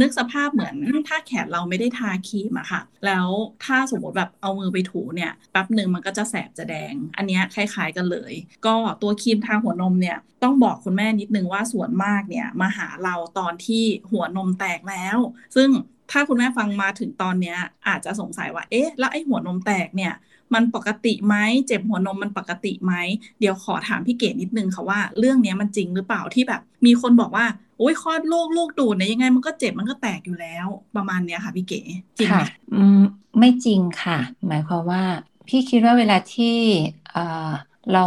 Speaker 1: นึกสภาพเหมือนถ้าแขนเราไม่ได้ทาครีมอะค่ะ แล้วถ้าสมมติแบบเอามือไปถูเนี่ยแป๊บหนึ่งมันก็จะแสบจะแดง อันนี้คล้ายๆกันเลย ก็ตัวครีมทาหัวนมเนี่ยต้องบอกคุณแม่นิดนึงว่าส่วนมากเนี่ยมาหาเราตอนที่หัวนมแตกแล้ว ซึ่ง ถ้าคุณแม่ฟังมาถึงตอนเนี้ย อาจจะสงสัยว่า เอ๊ะ แล้วไอ้หัวนมแตกเนี่ย มันปกติไหมเจ็บหัวนมมันปกติไหมเดี๋ยวขอถามพี่เก๋นิดนึงค่ะว่าเรื่องนี้มันจริงหรือเปล่าที่แบบ มีคนบอกว่าโอ้ยคลอดลูกลูกดูดเนี่ยยังไงมันก็เจ็บมันก็แตกอยู่แล้ว ประมาณเนี้ยค่ะพี่เก๋จริงไหม
Speaker 3: อืมไม่จริงค่ะ หมายความว่า พี่คิดว่าเวลาที่เรา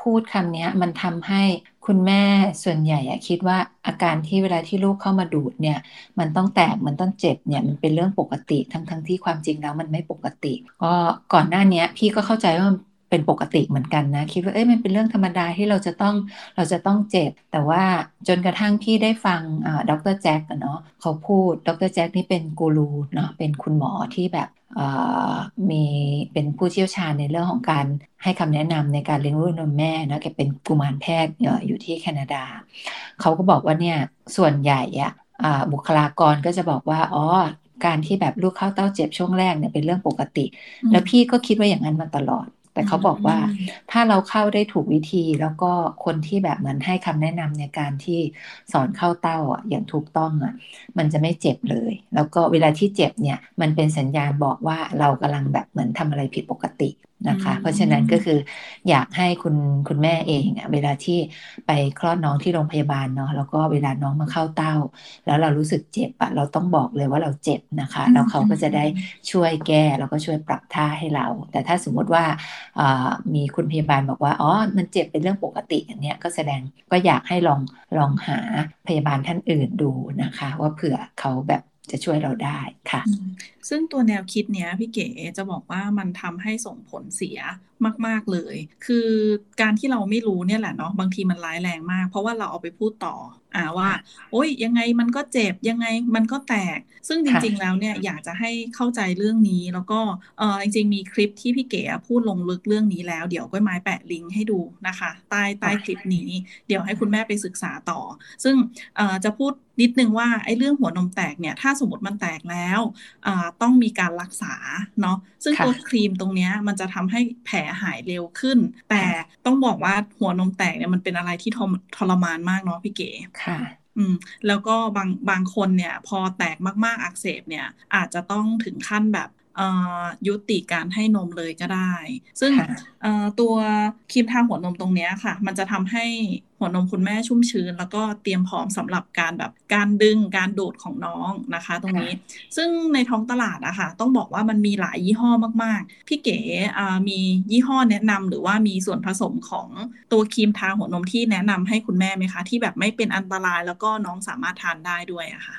Speaker 3: พูดคำนี้มันทำให้ คุณแม่ส่วนใหญ่อะคิดว่าอาการที่เวลาที่ลูกเข้ามาดูดเนี่ย มันต้องแตกมันต้องเจ็บเนี่ยมันเป็นเรื่องปกติทั้งทั้งที่ความจริงแล้วมันไม่ปกติ ก็ก่อนหน้านี้พี่ก็เข้าใจว่าเป็นปกติเหมือนกันนะ คิดว่าเอ้ยมันเป็นเรื่องธรรมดาที่เราจะต้องเราจะต้องเจ็บ แต่ว่าจนกระทั่งพี่ได้ฟังดรแจ็คเนาะเขาพูดดรแจ็คนี่เป็นกูรูเนาะเป็นคุณหมอที่แบบ มีเป็นผู้เชี่ยวชาญในเรื่องของการให้คำแนะนำในการเลี้ยงลูกนมแม่นะแกเป็นกุมารแพทย์อยู่ที่แคนาดา เขาก็บอกว่าเนี่ยส่วนใหญ่อะบุคลากรก็จะบอกว่าอ๋อการที่แบบลูกเข้าเต้าเจ็บช่วงแรกเนี่ยเป็นเรื่องปกติ แล้วพี่ก็คิดว่าอย่างนั้นมาตลอด แต่เขาบอกว่าถ้าเราเข้าได้ถูกวิธีแล้วก็คนที่แบบเหมือนให้คำแนะนำในการที่สอนเข้าเต้าอะอย่างถูกต้องอะมันจะไม่เจ็บเลย แล้วก็เวลาที่เจ็บเนี่ยมันเป็นสัญญาณบอกว่าเรากำลังแบบเหมือนทำอะไรผิดปกติ นะคะ เพราะฉะนั้นก็คืออยากให้คุณคุณแม่เองเวลาที่ไปคลอดน้องที่โรงพยาบาลเนาะแล้วก็เวลาน้องมาเข้าเต้า แล้วเรารู้สึกเจ็บอะเราต้องบอกเลยว่าเราเจ็บนะคะแล้วเขาก็จะได้ช่วยแก้แล้วก็ช่วยปรับท่าให้เรา แต่ถ้าสมมติว่ามีคุณพยาบาลบอกว่าอ๋อมันเจ็บเป็นเรื่องปกติอันนี้ก็แสดงก็อยากให้ลองลองหาพยาบาลท่านอื่นดูนะคะ ว่าเผื่อเขาแบบจะช่วยเราได้ค่ะ
Speaker 1: ซึ่งตัวแนวคิดเนี้ยพี่เก๋จะบอกว่ามันทำให้ส่งผลเสียมาก ๆ เลย คือการที่เราไม่รู้เนี่ยแหละเนาะบางทีมันร้ายแรงมาก เพราะว่าเราเอาไปพูดต่ออ่าว่า โอ้ยยังไงมันก็เจ็บยังไงมันก็แตก ซึ่งจริง ๆ แล้วเนี่ยอยากจะให้เข้าใจเรื่องนี้แล้วก็เออจริง ๆ มีคลิปที่พี่เก๋พูดลงลึกเรื่องนี้แล้วเดี๋ยวก้อยไม้แปะลิงก์ให้ดูนะคะใต้ใต้คลิปนี้ เดี๋ยวให้คุณแม่ไปศึกษาต่อ ซึ่งเออจะพูดนิดนึงว่าไอ้เรื่องหัวนมแตกเนี่ยถ้าสมมติมันแตกแล้วต้องมีการรักษาเนาะซึ่งตัวครีมตรงนี้มันจะทำให้แผลหายเร็วขึ้น แต่ต้องบอกว่าหัวนมแตกเนี่ยมันเป็นอะไรที่ทรมานมากเนาะพี่เก๋
Speaker 3: ค่ะ
Speaker 1: อืมแล้วก็บางบางคนเนี่ยพอแตกมาก ๆ อักเสบเนี่ยอาจจะต้องถึงขั้นแบบยุติการให้นมเลยก็ได้ ซึ่งตัวครีมทาหัวนมตรงนี้ค่ะ มันจะทำให้ หหัวนมคุณแม่ชุ่มชื้น แล้วก็เตรียมพร้อมสำหรับการแบบการดึงการดูดของน้องนะคะ ตรงนี้ ซึ่งในท้องตลาดอะค่ะต้องบอกว่ามันมีหลายยี่ห้อมากๆ พี่เก๋มียี่ห้อแนะนำหรือว่ามีส่วนผสมของตัวครีมทาหัวนมที่แนะนำให้คุณแม่ไหมคะ ที่แบบไม่เป็นอันตรายแล้วก็น้องสามารถทานได้ด้วยอะค่ะ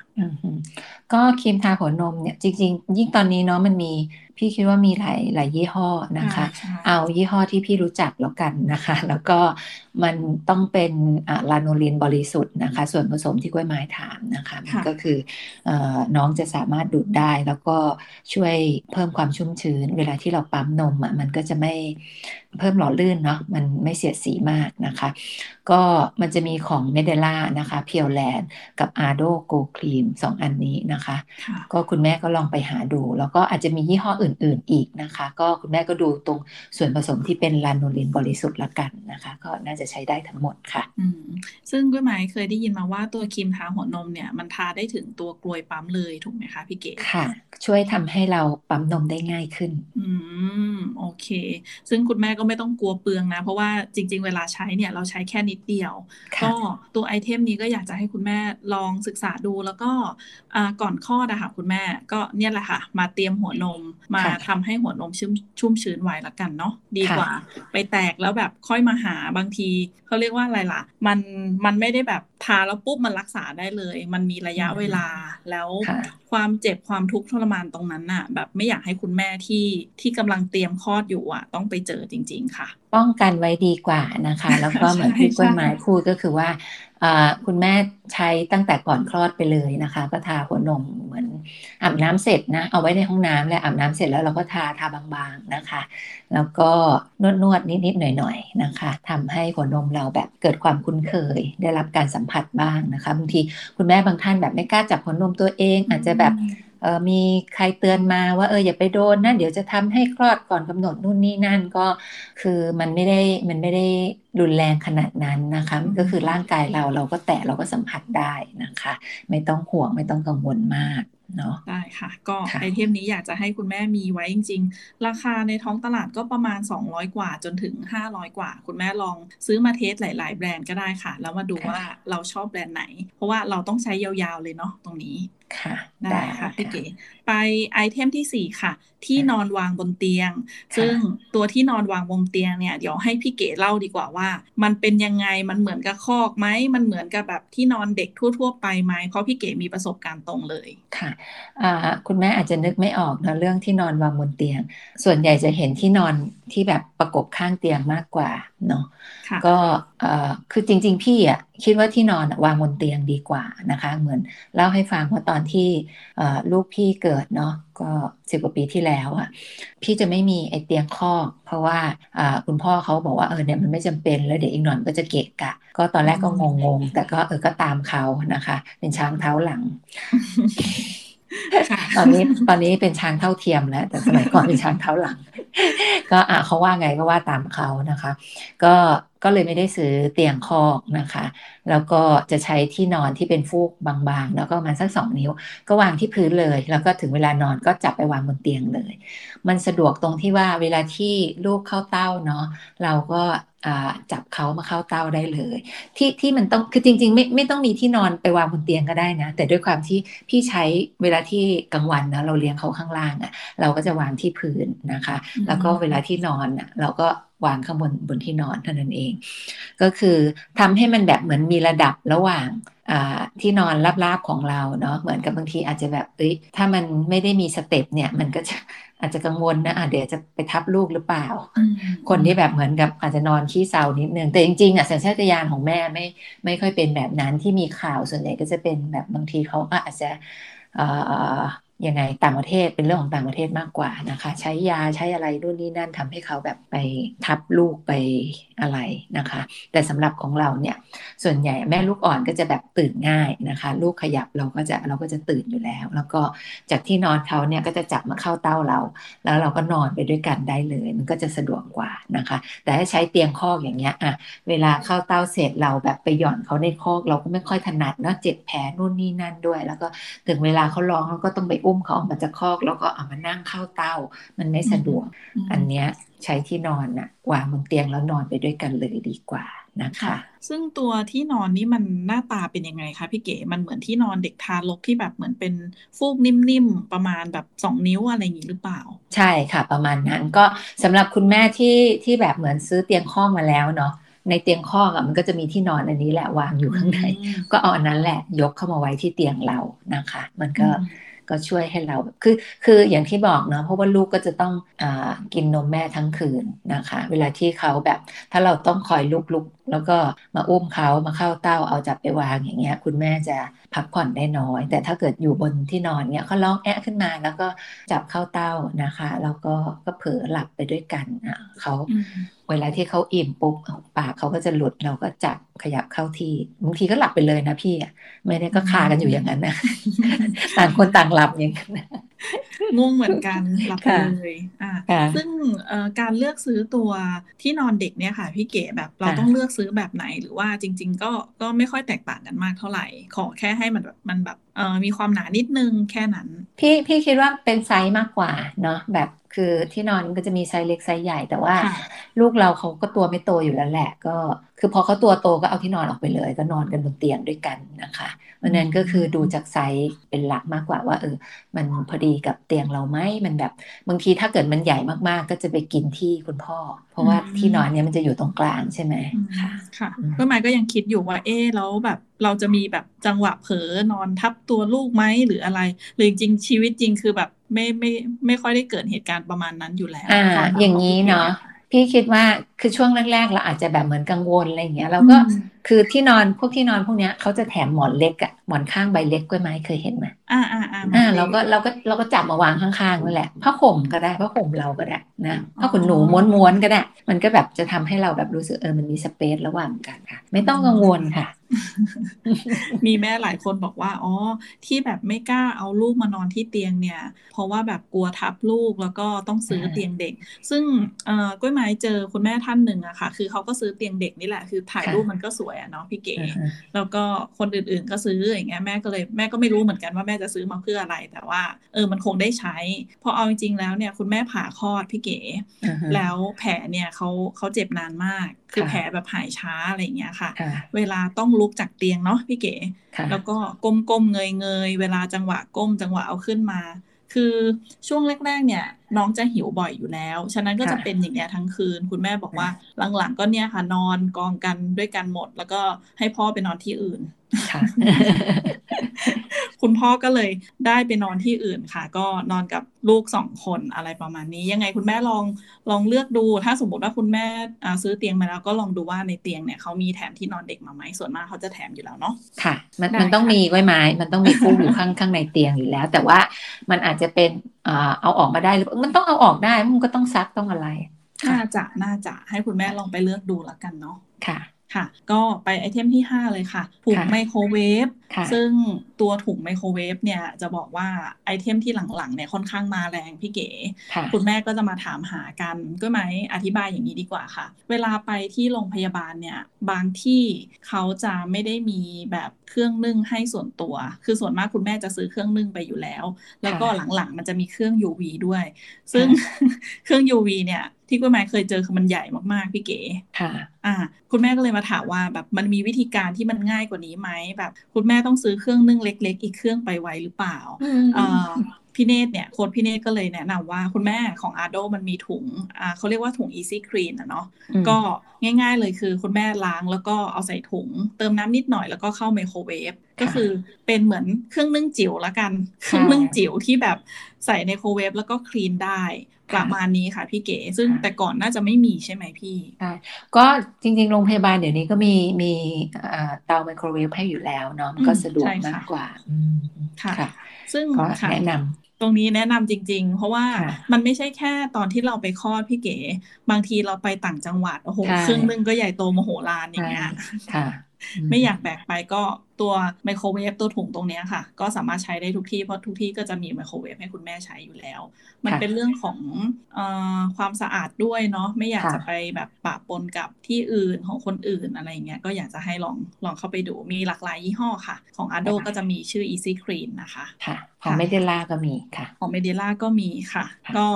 Speaker 3: ก็ครีมทาหัวนมเนี่ยจริงๆ ยิ่งตอนนี้เนาะมันมีพี่คิดว่ามีหลายหลายยี่ห้อนะคะ เอายี่ห้อที่พี่รู้จักแล้วกันนะคะ แล้วก็มันต้องเป็นลาโนลินบริสุทธิ์นะคะ ส่วนผสมที่กล้วยไม้ถามนะคะมันก็คือน้องจะสามารถดูดได้แล้วก็ช่วยเพิ่มความชุ่มชื้น เวลาที่เราปั๊มนมอะมันก็จะไม่เพิ่มหล่อลื่นเนาะมันไม่เสียดสีมากนะคะก็มันจะมีของเมเดล่านะคะเพียวแลนด์กับอาร์โดโกครีมสองอันนี้นะคะ ก็คุณแม่ก็ลองไปหาดู แล้วก็อาจจะมียี่ห้ออื่น ๆ อีกนะคะ ก็คุณแม่ก็ดูตรงส่วนผสมที่เป็นลาโนลินบริสุทธิ์ละกันนะคะ ก็น่าจะใช้ได้ทั้งหมดค่ะ
Speaker 1: ซึ่งก้วยไม้เคยได้ยินมาว่าตัวครีมทาหัวนมเนี่ยมันทาได้ถึงตัวกลวยปั๊มเลยถูกไหมคะพี่เก๋
Speaker 3: ค่ะ ช่วยทำให้เราปั๊มนมได้ง่ายขึ้น
Speaker 1: อืมโอเค ซึ่งคุณแม่ก็ไม่ต้องกลัวเปลืองนะ เพราะว่าจริง ๆ เวลาใช้เนี่ยเราใช้แค่นิดเดียว ก็ตัวไอเทมนี้ก็อยากจะให้คุณแม่ลองศึกษาดูแล้วก็ก่อนคลอดอะค่ะคุณแม่ก็เนี่ยแหละค่ะ มาเตรียมหัวนมมาทำให้หัวนมชุ่มชุ่มชื้นไว้ละกันเนาะดีกว่า ไปแตกแล้วแบบค่อยมาหาบางทีเขาเรียกว่าอะไรล่ะ มันมันไม่ได้แบบ ทาแล้วปุ๊บมันรักษาได้เลย มันมีระยะเวลาแล้วความเจ็บความทุกข์ทรมานตรงนั้นน่ะ แบบไม่อยากให้คุณแม่ที่ที่กำลังเตรียมคลอดอยู่อะ ต้องไปเจอจริง ๆ ค่ะ
Speaker 3: ป้องกันไว้ดีกว่านะคะ แล้วก็เหมือนที่กล้วยไม้พูดก็คือว่า คุณแม่ใช้ตั้งแต่ก่อนคลอดไปเลยนะคะ ก็ทาหัวนมเหมือนอาบน้ำเสร็จนะ เอาไว้ในห้องน้ำและอาบน้ำเสร็จแล้วเราก็ทาทาบางๆนะคะ แล้วก็นวดนวดนิดๆหน่อยๆนะคะทำให้หัวนมเราแบบเกิดความคุ้นเคย ได้รับการสัมผัสบ้างนะคะบางทีคุณแม่บางท่านแบบไม่กล้าจับหัวนมตัวเอง อาจจะแบบ ออมีใครเตือนมาว่าเอออย่าไปโดนนะเดี๋ยวจะทำให้คลอดก่อนกำหนดนู่นนี่นั่นก็คือมันไม่ได้มันไม่ได้รุนแรงขนาดนั้นนะคะก็คือร่างกายเราเราก็แตะเราก็สัมผัสได้นะคะ ไม่ต้องห่วงไม่ต้องกังวลมากเนาะ
Speaker 1: ได้ค่ะ ก็ไอเทมนี้อยากจะให้คุณแม่มีไว้จริง ๆ ราคาในท้องตลาดก็ประมาณ 200 กว่าจนถึง 500 กว่า คุณแม่ลองซื้อมาเทสหลาย ๆ แบรนด์ก็ได้ค่ะ แล้วมาดูว่าเราชอบแบรนด์ไหน เพราะว่าเราต้องใช้ยาวๆเลยเนาะตรงนี้
Speaker 3: ค่ะ
Speaker 1: ได้ค่ะพี่เก๋ไปไอเทมที่สี่ค่ะ ที่นอนวางบนเตียง ซึ่งตัวที่นอนวางบนเตียงเนี่ยเดี๋ยวให้พี่เก๋เล่าดีกว่าว่า มันเป็นยังไงมันเหมือนกับคอกไหมมันเหมือนกับแบบที่นอนเด็กทั่ว ๆ ไปไหมเพราะพี่เก๋มีประสบการณ์ตรงเลย
Speaker 3: ค่ะคุณแม่อาจจะนึกไม่ออกนะเรื่องที่นอนวางบนเตียง ส่วนใหญ่จะเห็นที่นอนที่แบบประกบข้างเตียงมากกว่า เนาะก็คือจริง ๆ พี่อะคิดว่าที่นอนวางบนเตียงดีกว่านะคะ เหมือนเล่าให้ฟังว่าตอนที่ลูกพี่เกิดเนาะก็สิบกว่าปีที่แล้วอะพี่จะไม่มีไอเตียงคอกเพราะว่าคุณพ่อเขาบอกว่าเออเนี่ยมันไม่จำเป็นแล้วเดี๋ยวอีกหน่อยก็จะเกะกะ ก็ตอนแรกก็งงๆแต่ก็เออก็ตามเขานะคะ เป็นช้างเท้าหลัง ตอนนี้ตอนนี้เป็นช้างเท่าเทียมแล้ว แต่สมัยก่อนเป็นช้างเท้าหลัง ก็อะเขาว่าไงก็ว่าตามเขานะคะ ก็ก็เลยไม่ได้ซื้อเตียงคอกนะคะ แล้วก็จะใช้ที่นอนที่เป็นฟูกบางๆ แล้วก็มาสักสองนิ้ว ก็วางที่พื้นเลย แล้วก็ถึงเวลานอนก็จับไปวางบนเตียงเลย มันสะดวกตรงที่ว่าเวลาที่ลูกเข้าเต้าเนาะเราก็ จับเขามาเข้าเต้าได้เลย ที่ที่มันต้องคือจริง ๆ ไม่ไม่ต้องมีที่นอนไปวางบนเตียงก็ได้นะ แต่ด้วยความที่พี่ใช้เวลาที่กลางวันนะเราเลี้ยงเขาข้างล่างอะ่ะ เราก็จะวางที่พื้นนะคะ แล้วก็เวลาที่นอนอะ เราก็วางข้างบนบนที่นอนเท่านั้นเอง ก็คือทำให้มันแบบเหมือนมีระดับระหว่างที่นอนราบๆของเราเนาะเหมือนกับบางทีอาจจะแบบเอ้ยถ้ามันไม่ได้มีสเต็ปเนี่ยมันก็จะ อาจจะกังวลนะะเดี๋ยวจะไปทับลูกหรือเปล่า คนที่แบบเหมือนกับอาจจะนอนขี้เศร้านิดนึงแต่จริงๆอะสัญชาตญาณของแม่ไม่ไม่ค่อยเป็นแบบนั้นที่มีข่าวส่วนใหญ่ก็จะเป็นแบบบางทีเขาก็อาจจะ ยังไงต่างประเทศเป็นเรื่องของต่างประเทศมากกว่านะคะ ใช้ยาใช้อะไรรุ่นนี้นั่นทำให้เขาแบบไปทับลูกไปอะไรนะคะ แต่สำหรับของเราเนี่ยส่วนใหญ่แม่ลูกอ่อนก็จะแบบตื่นง่ายนะคะ ลูกขยับเราก็จะเราก็จะตื่นอยู่แล้ว แล้วก็จากที่นอนเขาเนี่ยก็จะจับมาเข้าเต้าเรา แล้วเราก็นอนไปด้วยกันได้เลย มันก็จะสะดวกกว่านะคะ แต่ถ้าใช้เตียงคอกอย่างเงี้ยอะเวลาเข้าเต้าเสร็จเราแบบไปหย่อนเขาในคอก เราก็ไม่ค่อยถนัดเนาะเจ็บแผลนู่นนี่นั่นด้วย แล้วก็ถึงเวลาเขาร้องเราก็ต้องไปอุ้มเขาออกมาจากคอกแล้วก็เอามานั่งเข้าเต้า มันไม่สะดวก อันเนี้ยใช้ที่นอนน่ะวางบนเตียงแล้วนอนไปด้วยกันเลยดีกว่านะคะ
Speaker 1: ซึ่งตัวที่นอนนี่มันหน้าตาเป็นยังไงคะพี่เก๋มันเหมือนที่นอนเด็กทารกที่แบบเหมือนเป็นฟูกนิ่มๆ ประมาณแบบสองนิ้วอะไรอย่างนี้หรือเปล่า
Speaker 3: ใช่ค่ะ ประมาณนั้นก็สำหรับคุณแม่ที่ที่แบบเหมือนซื้อเตียงข้องมาแล้วเนาะในเตียงข้องอะมันก็จะมีที่นอนอันนี้แหละวางอยู่ข้างใน
Speaker 1: อืม
Speaker 3: ก็เอาอันนั้นแหละยกเข้ามาไว้ที่เตียงเรานะคะ มันก็
Speaker 1: อืม
Speaker 3: ก็ช่วยให้เราแบบคือคืออย่างที่บอกเนาะเพราะว่าลูกก็จะต้องอากินนมแม่ทั้งคืนนะคะ เวลาที่เขาแบบ ถ้าเราต้องคอยลุกลุกแล้วก็มาอุ้มเขามาเข้าเต้าเอาจับไปวางอย่างเงี้ย คุณแม่จะพักผ่อนได้น้อย แต่ถ้าเกิดอยู่บนที่นอนเนี้ยเขาร้องแอะขึ้นมาแล้วก็จับเข้าเต้านะคะ แล้วก็ก็เผลอหลับไปด้วยกันอะเขาเวลาที่เขาอิ่มปุ๊บปากเขาก็จะหลุดเราก็จับขยับเข้าที่บางทีก็หลับไปเลยนะพี่อะไม่ได้ก็คากันอยู่อย่างนั้นนะต่างคนต่างหลับอย่างนั้นนะ
Speaker 1: ง่วงเหมือนกันหลับไป
Speaker 3: ค่ะ
Speaker 1: เลยอ่า
Speaker 3: ค่ะ
Speaker 1: ซึ่งเอ่อการเลือกซื้อตัวที่นอนเด็กเนี่ยค่ะ พี่เก๋แบบเรา
Speaker 3: ค่ะ
Speaker 1: ต้องเลือกซื้อแบบไหนหรือว่าจริง ๆ ก็ก็ไม่ค่อยแตกต่างกันมากเท่าไหร่ ขอแค่ให้มันแบบมันแบบเอ่อมีความหนานิดนึงแค่นั้น
Speaker 3: พี่พี่คิดว่าเป็นไซส์มากกว่าเนาะแบบ คือที่นอนมันก็จะมีไซส์เล็กไซส์ใหญ่แต่ว่า
Speaker 1: ค่ะ
Speaker 3: ลูกเราเขาก็ตัวไม่โตอยู่แล้วแหละ ก็ คือพอเขาตัวโตก็เอาที่นอนออกไปเลย ก็นอนกันบนเตียงด้วยกันนะคะเพ ราะนั้นก็คือดูจากไซส์เป็นหลักมากกว่าว่าเออ มันพอดีกับเตียงเราไหมมันแบบบางทีถ้าเกิดมันใหญ่มากๆ ก็จะไปกินที่คุณพ่อ เพราะว่าที่นอนเนี้ยมันจะอยู่ตรงกลางใช่ไหมค่ะ
Speaker 1: ค่ะ
Speaker 3: อืม
Speaker 1: ก็หมายก็ยังคิดอยู่ว่าเอ๊แล้วแบบเราจะมีแบบจังหวะเผลอนอนทับตัวลูกไหมหรืออะไร หรือจริงชีวิตจริงคือแบบไม่ไม่ไม่ค่อยได้เกิดเหตุการณ์ประมาณนั้นอยู่แล้ว
Speaker 3: อ่าอย่างนี้เนาะพี่คิดว่าคือช่วงแรกๆเราอาจจะแบบเหมือนกังวลอะไรอย่างเงี้ยเราก็คือที่นอนพวกที่นอนพวกเนี้ยเขาจะแถมหมอนเล็กอะหมอนข้างใบเล็กกล้วยไม้เคยเห็นไหม
Speaker 1: อ่าอ่าอ่า
Speaker 3: อ่าเราก็เราก็เราก็จับมาวางข้างๆนั่นแหละผ้าห่มก็ได้ผ้าห่มเราก็ได้นะผ้าขนหนูม้วนๆก็ได้ มันก็แบบจะทำให้เราแบบรู้สึกเออมันมีสเปซระหว่างกันค่ะ ไม่ต้องกังวลค่ะ
Speaker 1: มีแม่หลายคนบอกว่าอ๋อที่แบบไม่กล้าเอาลูกมานอนที่เตียงเนี่ย เพราะว่าแบบกลัวทับลูกแล้วก็ต้องซื้อ
Speaker 3: อ่า
Speaker 1: เตียงเด็ก ซึ่งเอ่อกล้วยไม้เจอคุณแม่ท่านหนึ่งอะค่ะ คือเขาก็ซื้อเตียงเด็กนี่แหละคือถ่ายรูปมันก็สวยอะเนาะพี่เก๋
Speaker 3: อ่าฮะ
Speaker 1: แล้วก็คนอื่นๆก็ซื้ออย่างเงี้ยแม่ก็เลยแม่ก็ไม่รู้เหมือนกันว่าแม่จะซื้อมาเพื่ออะไร แต่ว่าเออมันคงได้ใช้เพราะเอาจริงๆแล้วเนี่ยคุณแม่ผ่าคลอดพี่เก๋
Speaker 3: อ่าฮะ
Speaker 1: แล้วแผลเนี่ยเขาเขาเจ็บนานมาก คือ
Speaker 3: ค่ะ
Speaker 1: แผลแบบหายช้าอะไรอย่างเงี้ยค่ะ
Speaker 3: ค่ะ
Speaker 1: เวลาต้องลุกจากเตียงเนาะพี่เก๋
Speaker 3: ค่ะ
Speaker 1: แล้วก็ก้มๆเงยๆเวลาจังหวะก้มจังหวะเอาขึ้นมา คือช่วงแรก ๆ เนี่ย น้องจะหิวบ่อยอยู่แล้ว ฉะนั้นก็จะเป็นอย่างเงี้ยทั้งคืน คุณแม่บอกว่าหลังๆก็เนี่ยค่ะนอนกองกันด้วยกันหมด แล้วก็ให้พ่อไปนอนที่อื่น
Speaker 3: ค่ะ
Speaker 1: คุณพ่อก็เลยได้ไปนอนที่อื่นค่ะ ก็นอนกับลูกสองคนอะไรประมาณนี้ ยังไงคุณแม่ลองลองเลือกดู ถ้าสมมติว่าคุณแม่อ่าซื้อเตียงมาแล้วก็ลองดูว่าในเตียงเนี่ยเขามีแถมที่นอนเด็กมาไหมส่วนมากเขาจะแถมอยู่แล้วเนาะ
Speaker 3: ค่ะ มัน
Speaker 1: ได้
Speaker 3: มันต้อง
Speaker 1: ค่ะ
Speaker 3: มีไว้ไม้มันต้องมีฟูกอยู่ข้างข้างในเตียงอยู่แล้ว แต่ว่ามันอาจจะเป็นอ่าเอาออกมาได้หรือมันต้องเอาออกได้มันก็ต้องซักต้องอะไรค่ะ
Speaker 1: น่าจะน่าจะให้คุณแม่ลองไปเลือกดูแล้วกันเนาะ
Speaker 3: ค่ะ
Speaker 1: ค่ะ ก็ไปไอเทมที่ 5 เลยค่ะถุง
Speaker 3: ค่ะ
Speaker 1: ไมโครเวฟ
Speaker 3: ค่ะ
Speaker 1: ซึ่งตัวถุงไมโครเวฟเนี่ยจะบอกว่าไอเทมที่หลังๆเนี่ยค่อนข้างมาแรงพี่เก๋
Speaker 3: ค่ะ
Speaker 1: คุณแม่ก็จะมาถามหากันก็ไหมอธิบายอย่างนี้ดีกว่าค่ะ เวลาไปที่โรงพยาบาลเนี่ยบางที่เขาจะไม่ได้มีแบบเครื่องนึ่งให้ส่วนตัว คือส่วนมากคุณแม่จะซื้อเครื่องนึ่งไปอยู่แล้ว แล้วก็หลังๆมันจะมีเครื่อง UV ด้วย ซึ่งเครื่อง UV เนี่ยที่คุณแม่เคยเจอคือมันใหญ่มากๆ พี่เก๋
Speaker 3: ค่ะ
Speaker 1: อ่า คุณแม่ก็เลยมาถามว่าแบบมันมีวิธีการที่มันง่ายกว่านี้ไหมแบบ คุณแม่ต้องซื้อเครื่องนึ่งเล็ก ๆ อีกเครื่องไปไว้หรือเปล่าเอ่อพี่เนตเนี่ยโค้ดพี่เนตก็เลยแนะนำว่าคุณแม่ของอาโดมันมีถุงอ่าเขาเรียกว่าถุง Easy Clean อะเนาะ
Speaker 3: อืม
Speaker 1: ก็ง่าย ๆ เลยคือคุณแม่ล้างแล้วก็เอาใส่ถุง เติมน้ำนิดหน่อยแล้วก็เข้าไมโครเวฟก็คือเป็นเหมือนเครื่องนึ่งจิ๋วละกัน เครื่องนึ่งจิ๋วที่แบบใส่ในโครเวฟแล้วก็คลีนได้ประมาณนี้ค่ะพี่เก๋ ซึ่งแต่ก่อนน่าจะไม่มีใช่ไหมพี่
Speaker 3: ก็จริงๆ โรงพยาบาลเดี๋ยวนี้ก็มีมีเอ่อเตาไมโครเวฟให้อยู่แล้วเนาะมันก็
Speaker 1: อืม
Speaker 3: สะดวก
Speaker 1: ใช่ค่ะ
Speaker 3: มากกว่าอืม
Speaker 1: ค่ะ
Speaker 3: ค่ะ
Speaker 1: ซึ่ง
Speaker 3: ก็
Speaker 1: ค่ะ
Speaker 3: แนะน
Speaker 1: ตรงนี้แนะนำจริง ๆ เพราะว่า
Speaker 3: ค่ะ
Speaker 1: มันไม่ใช่แค่ตอนที่เราไปคลอดพี่เก๋ บางทีเราไปต่างจังหวัดโอ้โห
Speaker 3: ใช่
Speaker 1: เครื่องนึงก็ใหญ่โตมโหฬารำอย่างเงี้ย
Speaker 3: ค่ะ
Speaker 1: ไม่อยากแบกไปก็ตัวไมโครเวฟตัวถุงตรงเนี้ยค่ะ ก็สามารถใช้ได้ทุกที่เพราะทุกที่ก็จะมีไมโครเวฟให้คุณแม่ใช้อยู่แล้ว มัน
Speaker 3: ค่ะ
Speaker 1: เป็นเรื่องของเอ่อความสะอาดด้วยเนาะไม่อยาก
Speaker 3: ค่ะ
Speaker 1: จะไปแบบปะปนกับที่อื่นของคนอื่นอะไรเงี้ยก็อยากจะให้ลองลองเข้าไปดูมีหลากหลายยี่ห้อค่ะ ของ Ado ก็จะมีชื่อ Easy Clean นะคะ
Speaker 3: ค่ะของเมเดล่าก็มีค่ะ
Speaker 1: ของเมเดล่าก็มีค่ะ
Speaker 3: ค่ะ
Speaker 1: ก็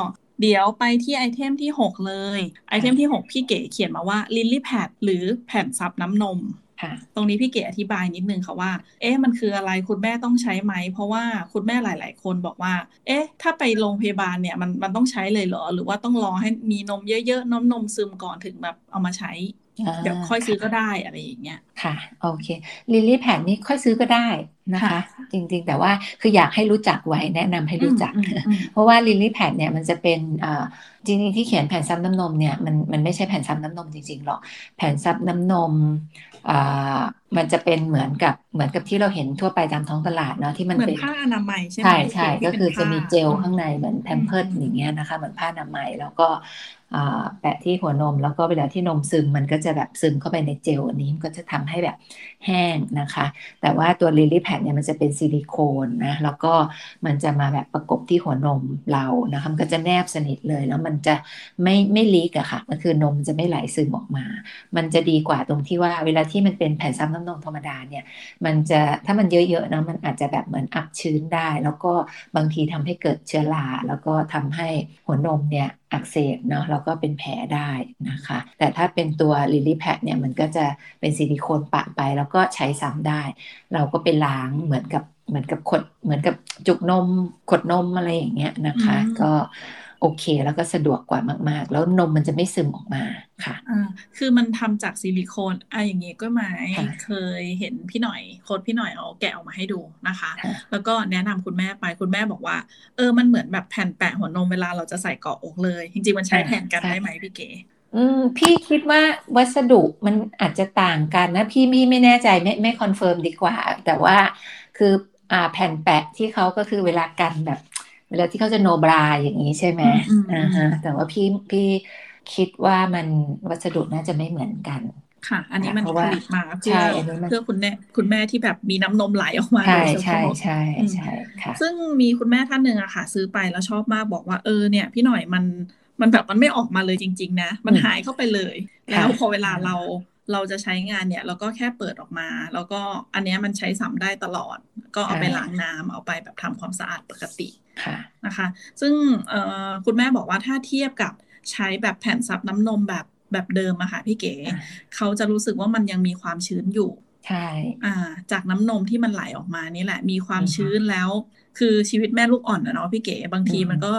Speaker 1: เดี๋ยวไปที่ไอเทมที่ 6 เลย ไอเทมที่ 6 พี่เก๋เขียนมาว่าลิลลี่แพดหรือแผ่นซับน้ำนม
Speaker 3: ค่ะ
Speaker 1: ตรงนี้พี่เก๋อธิบายนิดนึงค่ะว่า เอ๊ะมันคืออะไรคุณแม่ต้องใช้ไหม เพราะว่าคุณแม่หลาย ๆ คนบอกว่า เอ๊ะ ถ้าไปโรงพยาบาลเนี่ยมันมันต้องใช้เลยเหรอ หรือว่าต้องรอให้มีนมเยอะ ๆ น้ำนมซึมก่อนถึงแบบเอามาใช้
Speaker 3: อ่า
Speaker 1: เดี๋ยวค่อยซื้อก็ได้อะไรอย่างเงี้ย
Speaker 3: ค่ะโอเคลิลลี่แพดนี่ค่อยซื้อก็ได้นะคะ
Speaker 1: ค่ะ
Speaker 3: จริงๆ แต่ว่าคืออยากให้รู้จักไว้แนะนำให้รู้จัก
Speaker 1: อืมอืมอืม
Speaker 3: เพราะว่าลิลลี่แพดเนี่ยมันจะเป็นอ่าจริงๆที่เขียนแผ่นซับน้ำนมเนี่ยมันมันไม่ใช่แผ่นซับน้ำนมจริงๆหรอกแผ่นซับน้ำนมอ่า มันจะเป็นเหมือนกับเหมือนกับที่เราเห็นทั่วไปตามท้องตลาดเนาะที่มัน
Speaker 1: เหมือน
Speaker 3: เป็น
Speaker 1: ผ้าอนามัยใช่ไหม
Speaker 3: ใช่ใช่
Speaker 1: ที่
Speaker 3: ก็
Speaker 1: เป็น
Speaker 3: คือจะ
Speaker 1: ผ้า
Speaker 3: มีเจล
Speaker 1: อืม
Speaker 3: ข้างในเหมือนแพมเพิร์ส
Speaker 1: อืม
Speaker 3: อย่างเงี้ยนะคะเหมือนผ้าอนามัยแล้วก็อ่าแปะที่หัวนม แล้วก็เวลาที่นมซึมมันก็จะแบบซึมเข้าไปในเจลอันนี้มันก็จะทำให้แบบแห้งนะคะ แต่ว่าตัวลิลลี่แพดเนี่ยมันจะเป็นซิลิโคนนะแล้วก็มันจะมาแบบประกบที่หัวนมเรานะคะมันก็จะแนบสนิทเลยแล้วมันจะไม่ไม่ leak อะค่ะก็คือนมจะไม่ไหลซึมออกมา มันจะดีกว่าตรงที่ว่าเวลาที่มันเป็นแผ่นซับน้ำนมธรรมดาเนี่ย มันจะถ้ามันเยอะๆเนาะมันอาจจะแบบเหมือนอับชื้นได้ แล้วก็บางทีทำให้เกิดเชื้อราแล้วก็ทำให้หัวนมเนี่ยอักเสบเนาะแล้วก็เป็นแผลได้นะคะ แต่ถ้าเป็นตัวลิลี่แพดเนี่ยมันก็จะเป็นซิลิโคนปะไป แล้วก็ใช้ซ้ำได้ เราก็ไปล้างเหมือนกับเหมือนกับขดเหมือนกับจุกนมขดนมอะไรอย่างเงี้ยนะคะ
Speaker 1: อืม
Speaker 3: ก็ โอเค แล้วก็สะดวกกว่ามาก ๆ แล้วนมมันจะไม่ซึมออกมาค่ะ
Speaker 1: อ่าคือมันทำจากซิลิโคนอะอย่างงี้ก็หมาย
Speaker 3: ค่ะ
Speaker 1: เคยเห็นพี่หน่อยโค้ชพี่หน่อยเอาแกะออกมาให้ดูนะคะ
Speaker 3: ค่ะ
Speaker 1: แล้วก็แนะนำคุณแม่ไปคุณแม่บอกว่า เออมันเหมือนแบบแผ่นแปะหัวนมเวลาเราจะใส่เกาะอกเลย จริงๆมันใช้แทนกันได้ไหมพี่เก๋
Speaker 3: อืมพี่คิดว่าวัสดุมันอาจจะต่างกันนะ พี่พี่ไม่แน่ใจไม่ไม่ confirm ดีกว่า แต่ว่าคืออ่าแผ่นแปะที่เขาก็คือเวลากันแบบ เวลาที่เขาจะ no bra อย่างนี้ใช่ไหม
Speaker 1: อืมอืม
Speaker 3: อ่าฮะแต่ว่าพี่พี่คิดว่ามันวัสดุน่าจะไม่เหมือนกัน
Speaker 1: ค่ะ อันนี้มัน
Speaker 3: เพราะ
Speaker 1: ผ
Speaker 3: ว่า
Speaker 1: ลิตมาเพื่
Speaker 3: ใช่
Speaker 1: อ
Speaker 3: อันนี้มัน
Speaker 1: เพื่อคุณแม่คุณแม่ที่แบบมีน้ำนมไหลออกมา
Speaker 3: ใช่
Speaker 1: โดยเฉ
Speaker 3: ใช่
Speaker 1: พาะ
Speaker 3: ใช่
Speaker 1: อืม
Speaker 3: ใช่ค่ะ
Speaker 1: ซึ่งมีคุณแม่ท่านหนึ่งอะค่ะ ซื้อไปแล้วชอบมากบอกว่าเออเนี่ย พี่หน่อยมันมันแบบมันไม่ออกมาเลยจริง ๆ นะ มัน
Speaker 3: อืม
Speaker 1: หายเข้าไปเลย
Speaker 3: ค่ะ
Speaker 1: แล้วพอเวลาเรา เราจะใช้งานเนี่ย เราก็แค่เปิดออกมา แล้วก็อันเนี้ยมันใช้ซ้ำได้ตลอด ก็เอาไปล้างน้ำเอาไปแบบทำความสะอาดปกติ
Speaker 3: ค่ะ
Speaker 1: นะคะ ซึ่งเอ่อคุณแม่บอกว่าถ้าเทียบกับใช้แบบแผ่นซับน้ำนมแบบแบบเดิมอะค่ะพี่เก๋
Speaker 3: อ่า
Speaker 1: เขาจะรู้สึกว่ามันยังมีความชื้นอยู่
Speaker 3: ใช่
Speaker 1: อ่า จากน้ำนมที่มันไหลออกมานี่แหละ มีความ
Speaker 3: อือฮึ
Speaker 1: ชื้นแล้ว คือชีวิตแม่ลูกอ่อนนะเนาะพี่เก๋บางที
Speaker 3: อืม
Speaker 1: มันก็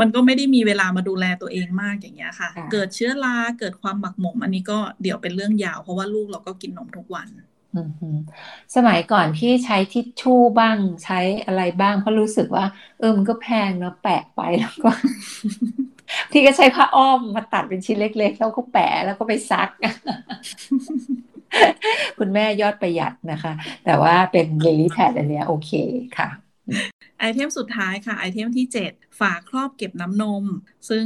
Speaker 1: มันก็ไม่ได้มีเวลามาดูแลตัวเองมากอย่างเงี้ยค่ะ
Speaker 3: ค่ะ
Speaker 1: เกิดเชื้อราเกิดความหมักหมม อันนี้ก็เดี๋ยวเป็นเรื่องยาว เพราะว่าลูกเราก็กินนมทุกวัน
Speaker 3: อืมฮึสมัยก่อนพี่ใช้ทิชชู่บ้างใช้อะไรบ้างเพราะรู้สึกว่า เออมันก็แพงเนาะแปะไปแล้วก็พี่ก็ใช้ผ้าอ้อมมาตัดเป็นชิ้นเล็ก ๆ แล้วก็แปะแล้วก็ไปซัก คุณแม่ยอดประหยัดนะคะ แต่ว่าเป็นเ i ลี่แพดอันเนี้ยโอเคค่ะ
Speaker 1: ไอเทมสุดท้ายค่ะ ไอเทมที่ 7 ฝาครอบเก็บน้ำนม ซึ่ง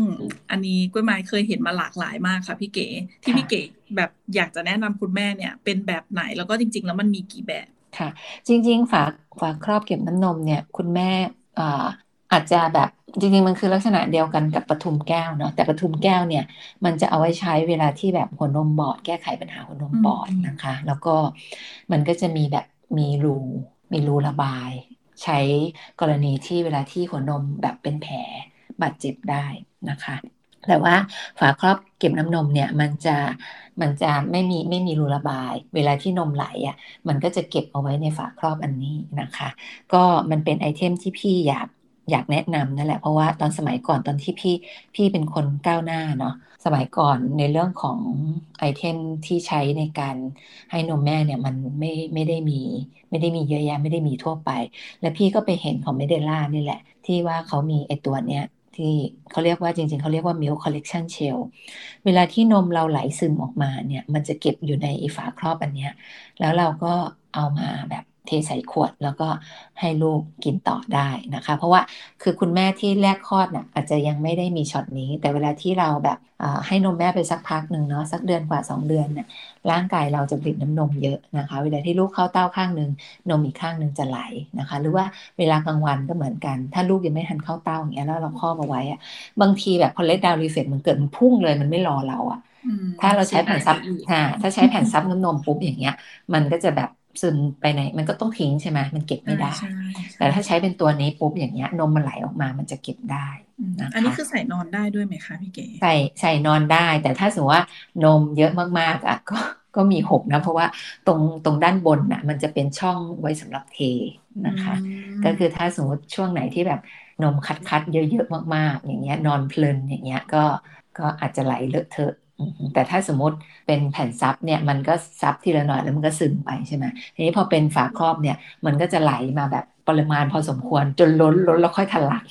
Speaker 1: อันนี้กล้วยไม้เคยเห็นมาหลากหลายมากค่ะพี่เก๋ ที่
Speaker 3: ค่ะ
Speaker 1: พี่เก๋แบบอยากจะแนะนำคุณแม่เนี่ย เป็นแบบไหนแล้วก็จริง ๆ แล้วมันมีกี่แบบ
Speaker 3: ค่ะ จริง ๆ ฝาฝาครอบเก็บน้ำนมเนี่ย คุณแม่อ่าอาจจะแบบ จริงๆ มันคือลักษณะเดียวกันกับปทุมแก้วเนาะแต่ปทุมแก้วเนี่ย มันจะเอาไว้ใช้เวลาที่แบบหัวนมบอด แก้ไขปัญหาหัวนมบอด
Speaker 1: อืม
Speaker 3: นะคะ แล้วก็มันก็จะมีแบบมีรูมีรูระบาย ใช้กรณีที่เวลาที่หัวนมแบบเป็นแผลบาดเจ็บได้นะคะแต่ว่าฝาครอบเก็บน้ำนมเนี่ยมันจะมันจะไม่มีไม่มีรูระบาย เวลาที่นมไหลอะมันก็จะเก็บเอาไว้ในฝาครอบอันนี้นะคะ ก็มันเป็นไอเทมที่พี่อยาก อยากแนะนำนั่นแหละ เพราะว่าตอนสมัยก่อนตอนที่พี่พี่เป็นคนก้าวหน้าเนาะสมัยก่อนในเรื่องของไอเทมที่ใช้ในการให้นมแม่เนี่ยมันไม่ไม่ได้มี ไม่ได้มีเยอะแยะไม่ได้มีทั่วไป แล้วพี่ก็ไปเห็นของเมเดล่านี่แหละ ที่ว่าเขามีไอตัวเนี้ยที่เขาเรียกว่าจริง ๆ เขาเรียกว่า milk collection shell เวลาที่นมเราไหลซึมออกมาเนี่ย มันจะเก็บอยู่ในอ้ฝาครอบอันเนี้ยแล้วเราก็เอามาแบบ เทใส่ขวด แล้วก็ให้ลูกกินต่อได้นะคะ เพราะว่าคือคุณแม่ที่แรกคลอดน่ะอาจจะยังไม่ได้มีช็อตนี้ แต่เวลาที่เราแบบอ่าให้นมแม่ไปสักพักหนึ่งเนาะสักเดือนกว่า 2 เดือนเนี่ยร่างกายเราจะผลิตน้ำนมเยอะนะคะ เวลาที่ลูกเข้าเต้าข้างหนึ่งนมอีกข้างหนึ่งจะไหลนะคะ หรือว่าเวลากลางวันก็เหมือนกัน ถ้าลูกยังไม่ทันเข้าเต้าอย่างเงี้ยแล้วเราครอบเอาไว้อะบางทีแบบพอ let down reflex มันเกิดมันพุ่งเลยมันไม่รอเราอะ
Speaker 1: อืม
Speaker 3: ถ้าเราใช้แผ่นซับ
Speaker 1: เสียหายไปอีก
Speaker 3: อ่าถ้าใช้แผ่นซับน้ำนมปุ๊บอย่างเงี้ย มันก็จะแบบ ซึมไปไหน มันก็ต้องทิ้งใช่ไหมมันเก็บไม่ได้
Speaker 1: ใช่ใช่
Speaker 3: แต่ถ้าใช้เป็นตัวนี้ปุ๊บอย่างเงี้ย นมมันไหลออกมามันจะเก็บได้
Speaker 1: อืม
Speaker 3: นะคะ
Speaker 1: อันนี้คือใส่นอนได้ด้วยไหมคะพี่เก๋
Speaker 3: ใส่ใส่นอนได้ แต่ถ้าสมมติว่านมเยอะมากๆอะก็ก็มีหกนะ เพราะว่าตรงตรงด้านบนน่ะ มันจะเป็นช่องไว้สำหรับเทนะคะ
Speaker 1: อืม
Speaker 3: ก็คือถ้าสมมติช่วงไหนที่แบบนมคัดคัดๆเยอะๆมากๆ อย่างเงี้ยนอนเพลินอย่างเงี้ยก็ก็อาจจะไหลเลอะเทอะอืม แต่ถ้าสมมติเป็นแผ่นซับเนี่ยมันก็ซับทีละหน่อยแล้วมันก็ซึมไปใช่ไหมทีนี้พอเป็นฝาครอบเนี่ย มันก็จะไหลมาแบบปริมาณพอสมควร จนล้นล้นแล้วค่อยทะลัก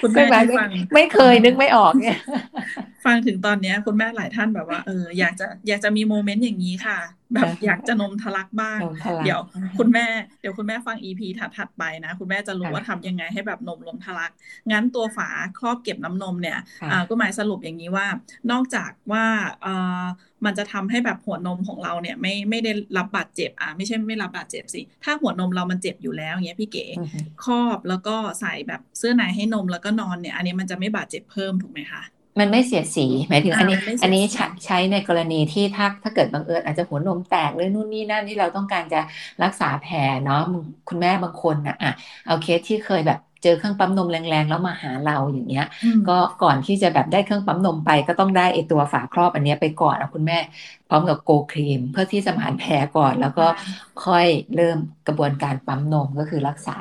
Speaker 1: คุณ
Speaker 3: ไม่
Speaker 1: แม่
Speaker 3: ไม่
Speaker 1: ที่ฟัง
Speaker 3: ไม่เคยนึกไม่ออกเนี่ย
Speaker 1: ฟังถึงตอนเนี้ยคุณแม่หลายท่านแบบว่าเอออยากจะอยากจะมีโมเมนต์อย่างนี้ค่ะ แบบ
Speaker 3: ค่ะ
Speaker 1: อยากจะนมทะลักบ้าง
Speaker 3: นมทะลัก
Speaker 1: เดี๋ยวคุณแม่เดี๋ยวคุณแม่ฟัง EP ถัดๆไปนะ คุณแม่จะรู้
Speaker 3: ค่ะ
Speaker 1: ว่าทำยังไงให้แบบนมล้นทะลัก งั้นตัวฝาครอบเก็บน้ำนมเนี่ย
Speaker 3: ค่ะ
Speaker 1: อ่าก็หมายสรุปอย่างนี้ว่า นอกจากว่าเอ่อมันจะทำให้แบบหัวนมของเราเนี่ยไม่ไม่ได้รับบาดเจ็บอะไม่ใช่ไม่รับบาดเจ็บสิ ถ้าหัวนมเรามันเจ็บอยู่แล้วอย่างเงี้ยพี่เก๋
Speaker 3: อือฮึ
Speaker 1: ครอบแล้วก็ใส่แบบเสื้อในให้นมแล้วก็นอนเนี่ย อันนี้มันจะไม่บาดเจ็บเพิ่มถูกไหมคะ
Speaker 3: มันไม่เสียดสีหมายถึงอันนี้
Speaker 1: อ่ามันไม่เสียดสี
Speaker 3: อันนี้ใช้ใช้ในกรณีที่ถ้าถ้าเกิดบังเอิญอาจจะหัวนมแตกหรือนู่นนี่นั่นที่เราต้องการจะรักษาแผลเนาะคุณแม่บางคนนะอะเอาเคสที่เคยแบบเจอเครื่องปั๊มนมแรงๆ แล้วมาหาเราอย่างเงี้ย
Speaker 1: อืม
Speaker 3: ก็ก่อนที่จะแบบได้เครื่องปั๊มนมไปก็ต้องได้ไอตัวฝาครอบอันเนี้ยไปก่อนเอาคุณแม่ พร้อมกับโกครีม เพื่อที่จะมานแผลก่อนแล้วก็ค่อยเริ่มกระบวนการปั๊มนมก็คือรักษา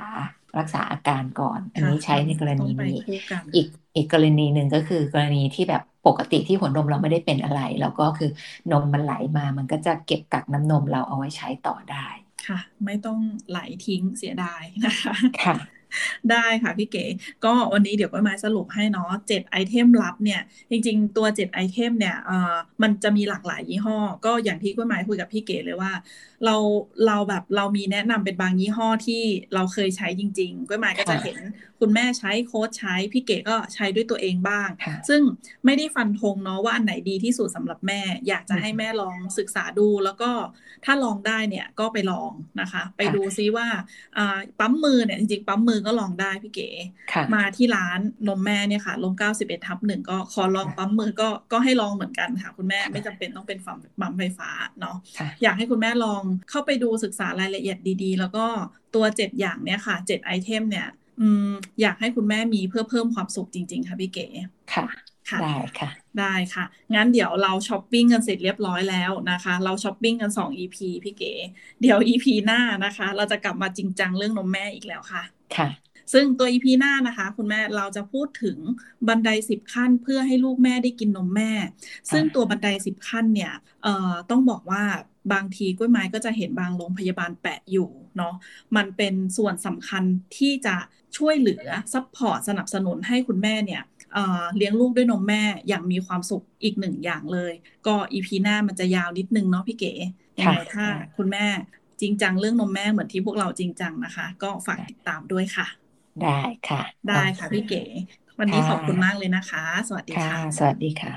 Speaker 3: รักษาอาการก่อน อันนี้ใช้ในกรณี
Speaker 1: ต้องไป
Speaker 3: นี้
Speaker 1: คู่กัน
Speaker 3: อีก อีกกรณีหนึ่งก็คือกรณีที่แบบปกติที่หัวนมเราไม่ได้เป็นอะไร แล้วก็คือนมมันไหลมา มันก็จะเก็บกักน้ำนมเราเอาไว้ใช้ต่อได้
Speaker 1: ค่ะ ไม่ต้องไหลทิ้งเสียดายนะคะ
Speaker 3: ค่ะ
Speaker 1: ได้ค่ะพี่เก๋ ก็วันนี้เดี๋ยวก็มาสรุปให้เนาะเจ็ด item ลับเนี่ย จริงๆ ตัวเจ็ด item เนี่ยเอ่อมันจะมีหลากหลายยี่ห้อ ก็อย่างที่กล้วยไม้คุยกับพี่เก๋เลยว่า เราเราแบบเรามีแนะนำเป็นบางยี่ห้อที่เราเคยใช้จริง ๆกล้วยไม้ก็จะ
Speaker 3: ค่ะ
Speaker 1: เห็นคุณแม่ใช้โค้ชใช้พี่เก๋ก็ใช้ด้วยตัวเองบ้าง
Speaker 3: ค่ะ
Speaker 1: ซึ่งไม่ได้ฟันธงเนาะว่าอันไหนดีที่สุดสำหรับแม่ อยากจะให้แม่ลองศึกษาดู แล้วก็ถ้าลองได้เนี่ยก็ไปลองนะคะ ไป
Speaker 3: ค่ะ
Speaker 1: ดูซิว่าอ่าปั๊มมือเนี่ยจริงๆปั๊มมือก็ลองได้พี่เก๋
Speaker 3: ค่ะ
Speaker 1: มาที่ร้านนมแม่เนี่ยค่ะลม91ทับหนึ่งก็ขอลองปั๊มมือก็ก็ให้ลองเหมือนกันค่ะ คุณแม่ไม่จำเป็นต้องเป็นฝั่งปั๊มไฟฟ้าเนาะ
Speaker 3: ค่ะ
Speaker 1: อยากให้คุณแม่ลองเข้าไปดูศึกษารายละเอียดดีๆ แล้วก็ตัวเจ็ดอย่างเนี่ยค่ะเจ็ด item เนี่ยอืมอยากให้คุณแม่มีเพื่อเพิ่มความสุขจริง ๆ ค่ะพี่เก๋
Speaker 3: ค่ะ
Speaker 1: ค่ะ
Speaker 3: ได้ค่ะ
Speaker 1: ได้ค่ะ งั้นเดี๋ยวเราช้อปปิ้งกันเสร็จเรียบร้อยแล้วนะคะ เราช้อปปิ้งกัน 2 EP พี่เก๋ เดี๋ยว EP หน้านะคะ เราจะกลับมาจริงจังเรื่องนมแม่อีกแล้วค่ะ
Speaker 3: ค่ะ
Speaker 1: ซึ่งตัว EP หน้านะคะ คุณแม่เราจะพูดถึงบันได 10 ขั้นเพื่อให้ลูกแม่ได้กินนมแม่ ซึ่งตัวบันได 10 ขั้นเนี่ยเอ่อต้องบอกว่าบางทีกล้วยไม้ก็จะเห็นบางโรงพยาบาลแปะอยู่เนาะมันเป็นส่วนสำคัญที่จะช่วยเหลือ support สนับสนุนให้คุณแม่เนี่ยเอ่อเลี้ยงลูกด้วยนมแม่อย่างมีความสุขอีกหนึ่งอย่างเลย ก็ EP หน้ามันจะยาวนิดนึงเนาะพี่เก๋ยังไง
Speaker 3: ค่ะ
Speaker 1: ถ้าคุณแม่จริงจังเรื่องนมแม่เหมือนที่พวกเราจริงจังนะคะ ก็ฝากติดตามด้วยค่ะ
Speaker 3: ได้ค่ะ
Speaker 1: ได้ค่ะ
Speaker 3: โอเค
Speaker 1: พี่เก๋ วันนี้
Speaker 3: ค่ะ
Speaker 1: ขอบคุณมากเลยนะคะ สวัสดี
Speaker 3: ค่ะ
Speaker 1: ค่ะ
Speaker 3: สวัสดีค่ะ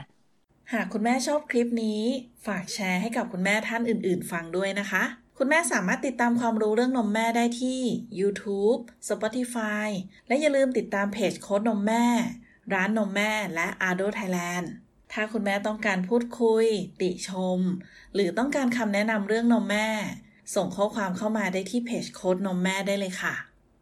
Speaker 1: หากคุณแม่ชอบคลิปนี้ ฝากแชร์ให้กับคุณแม่ท่านอื่น ๆ ฟังด้วยนะคะ คุณแม่สามารถติดตามความรู้เรื่องนมแม่ได้ที่ YouTube Spotify และอย่าลืมติดตามเพจโค้ดนมแม่ ร้านนมแม่และ Ardo Thailand ถ้าคุณแม่ต้องการพูดคุย ติชม หรือต้องการคำแนะนำเรื่องนมแม่ ส่งข้อความเข้ามาได้ที่เพจโค้ดนมแม่ได้เลยค่ะ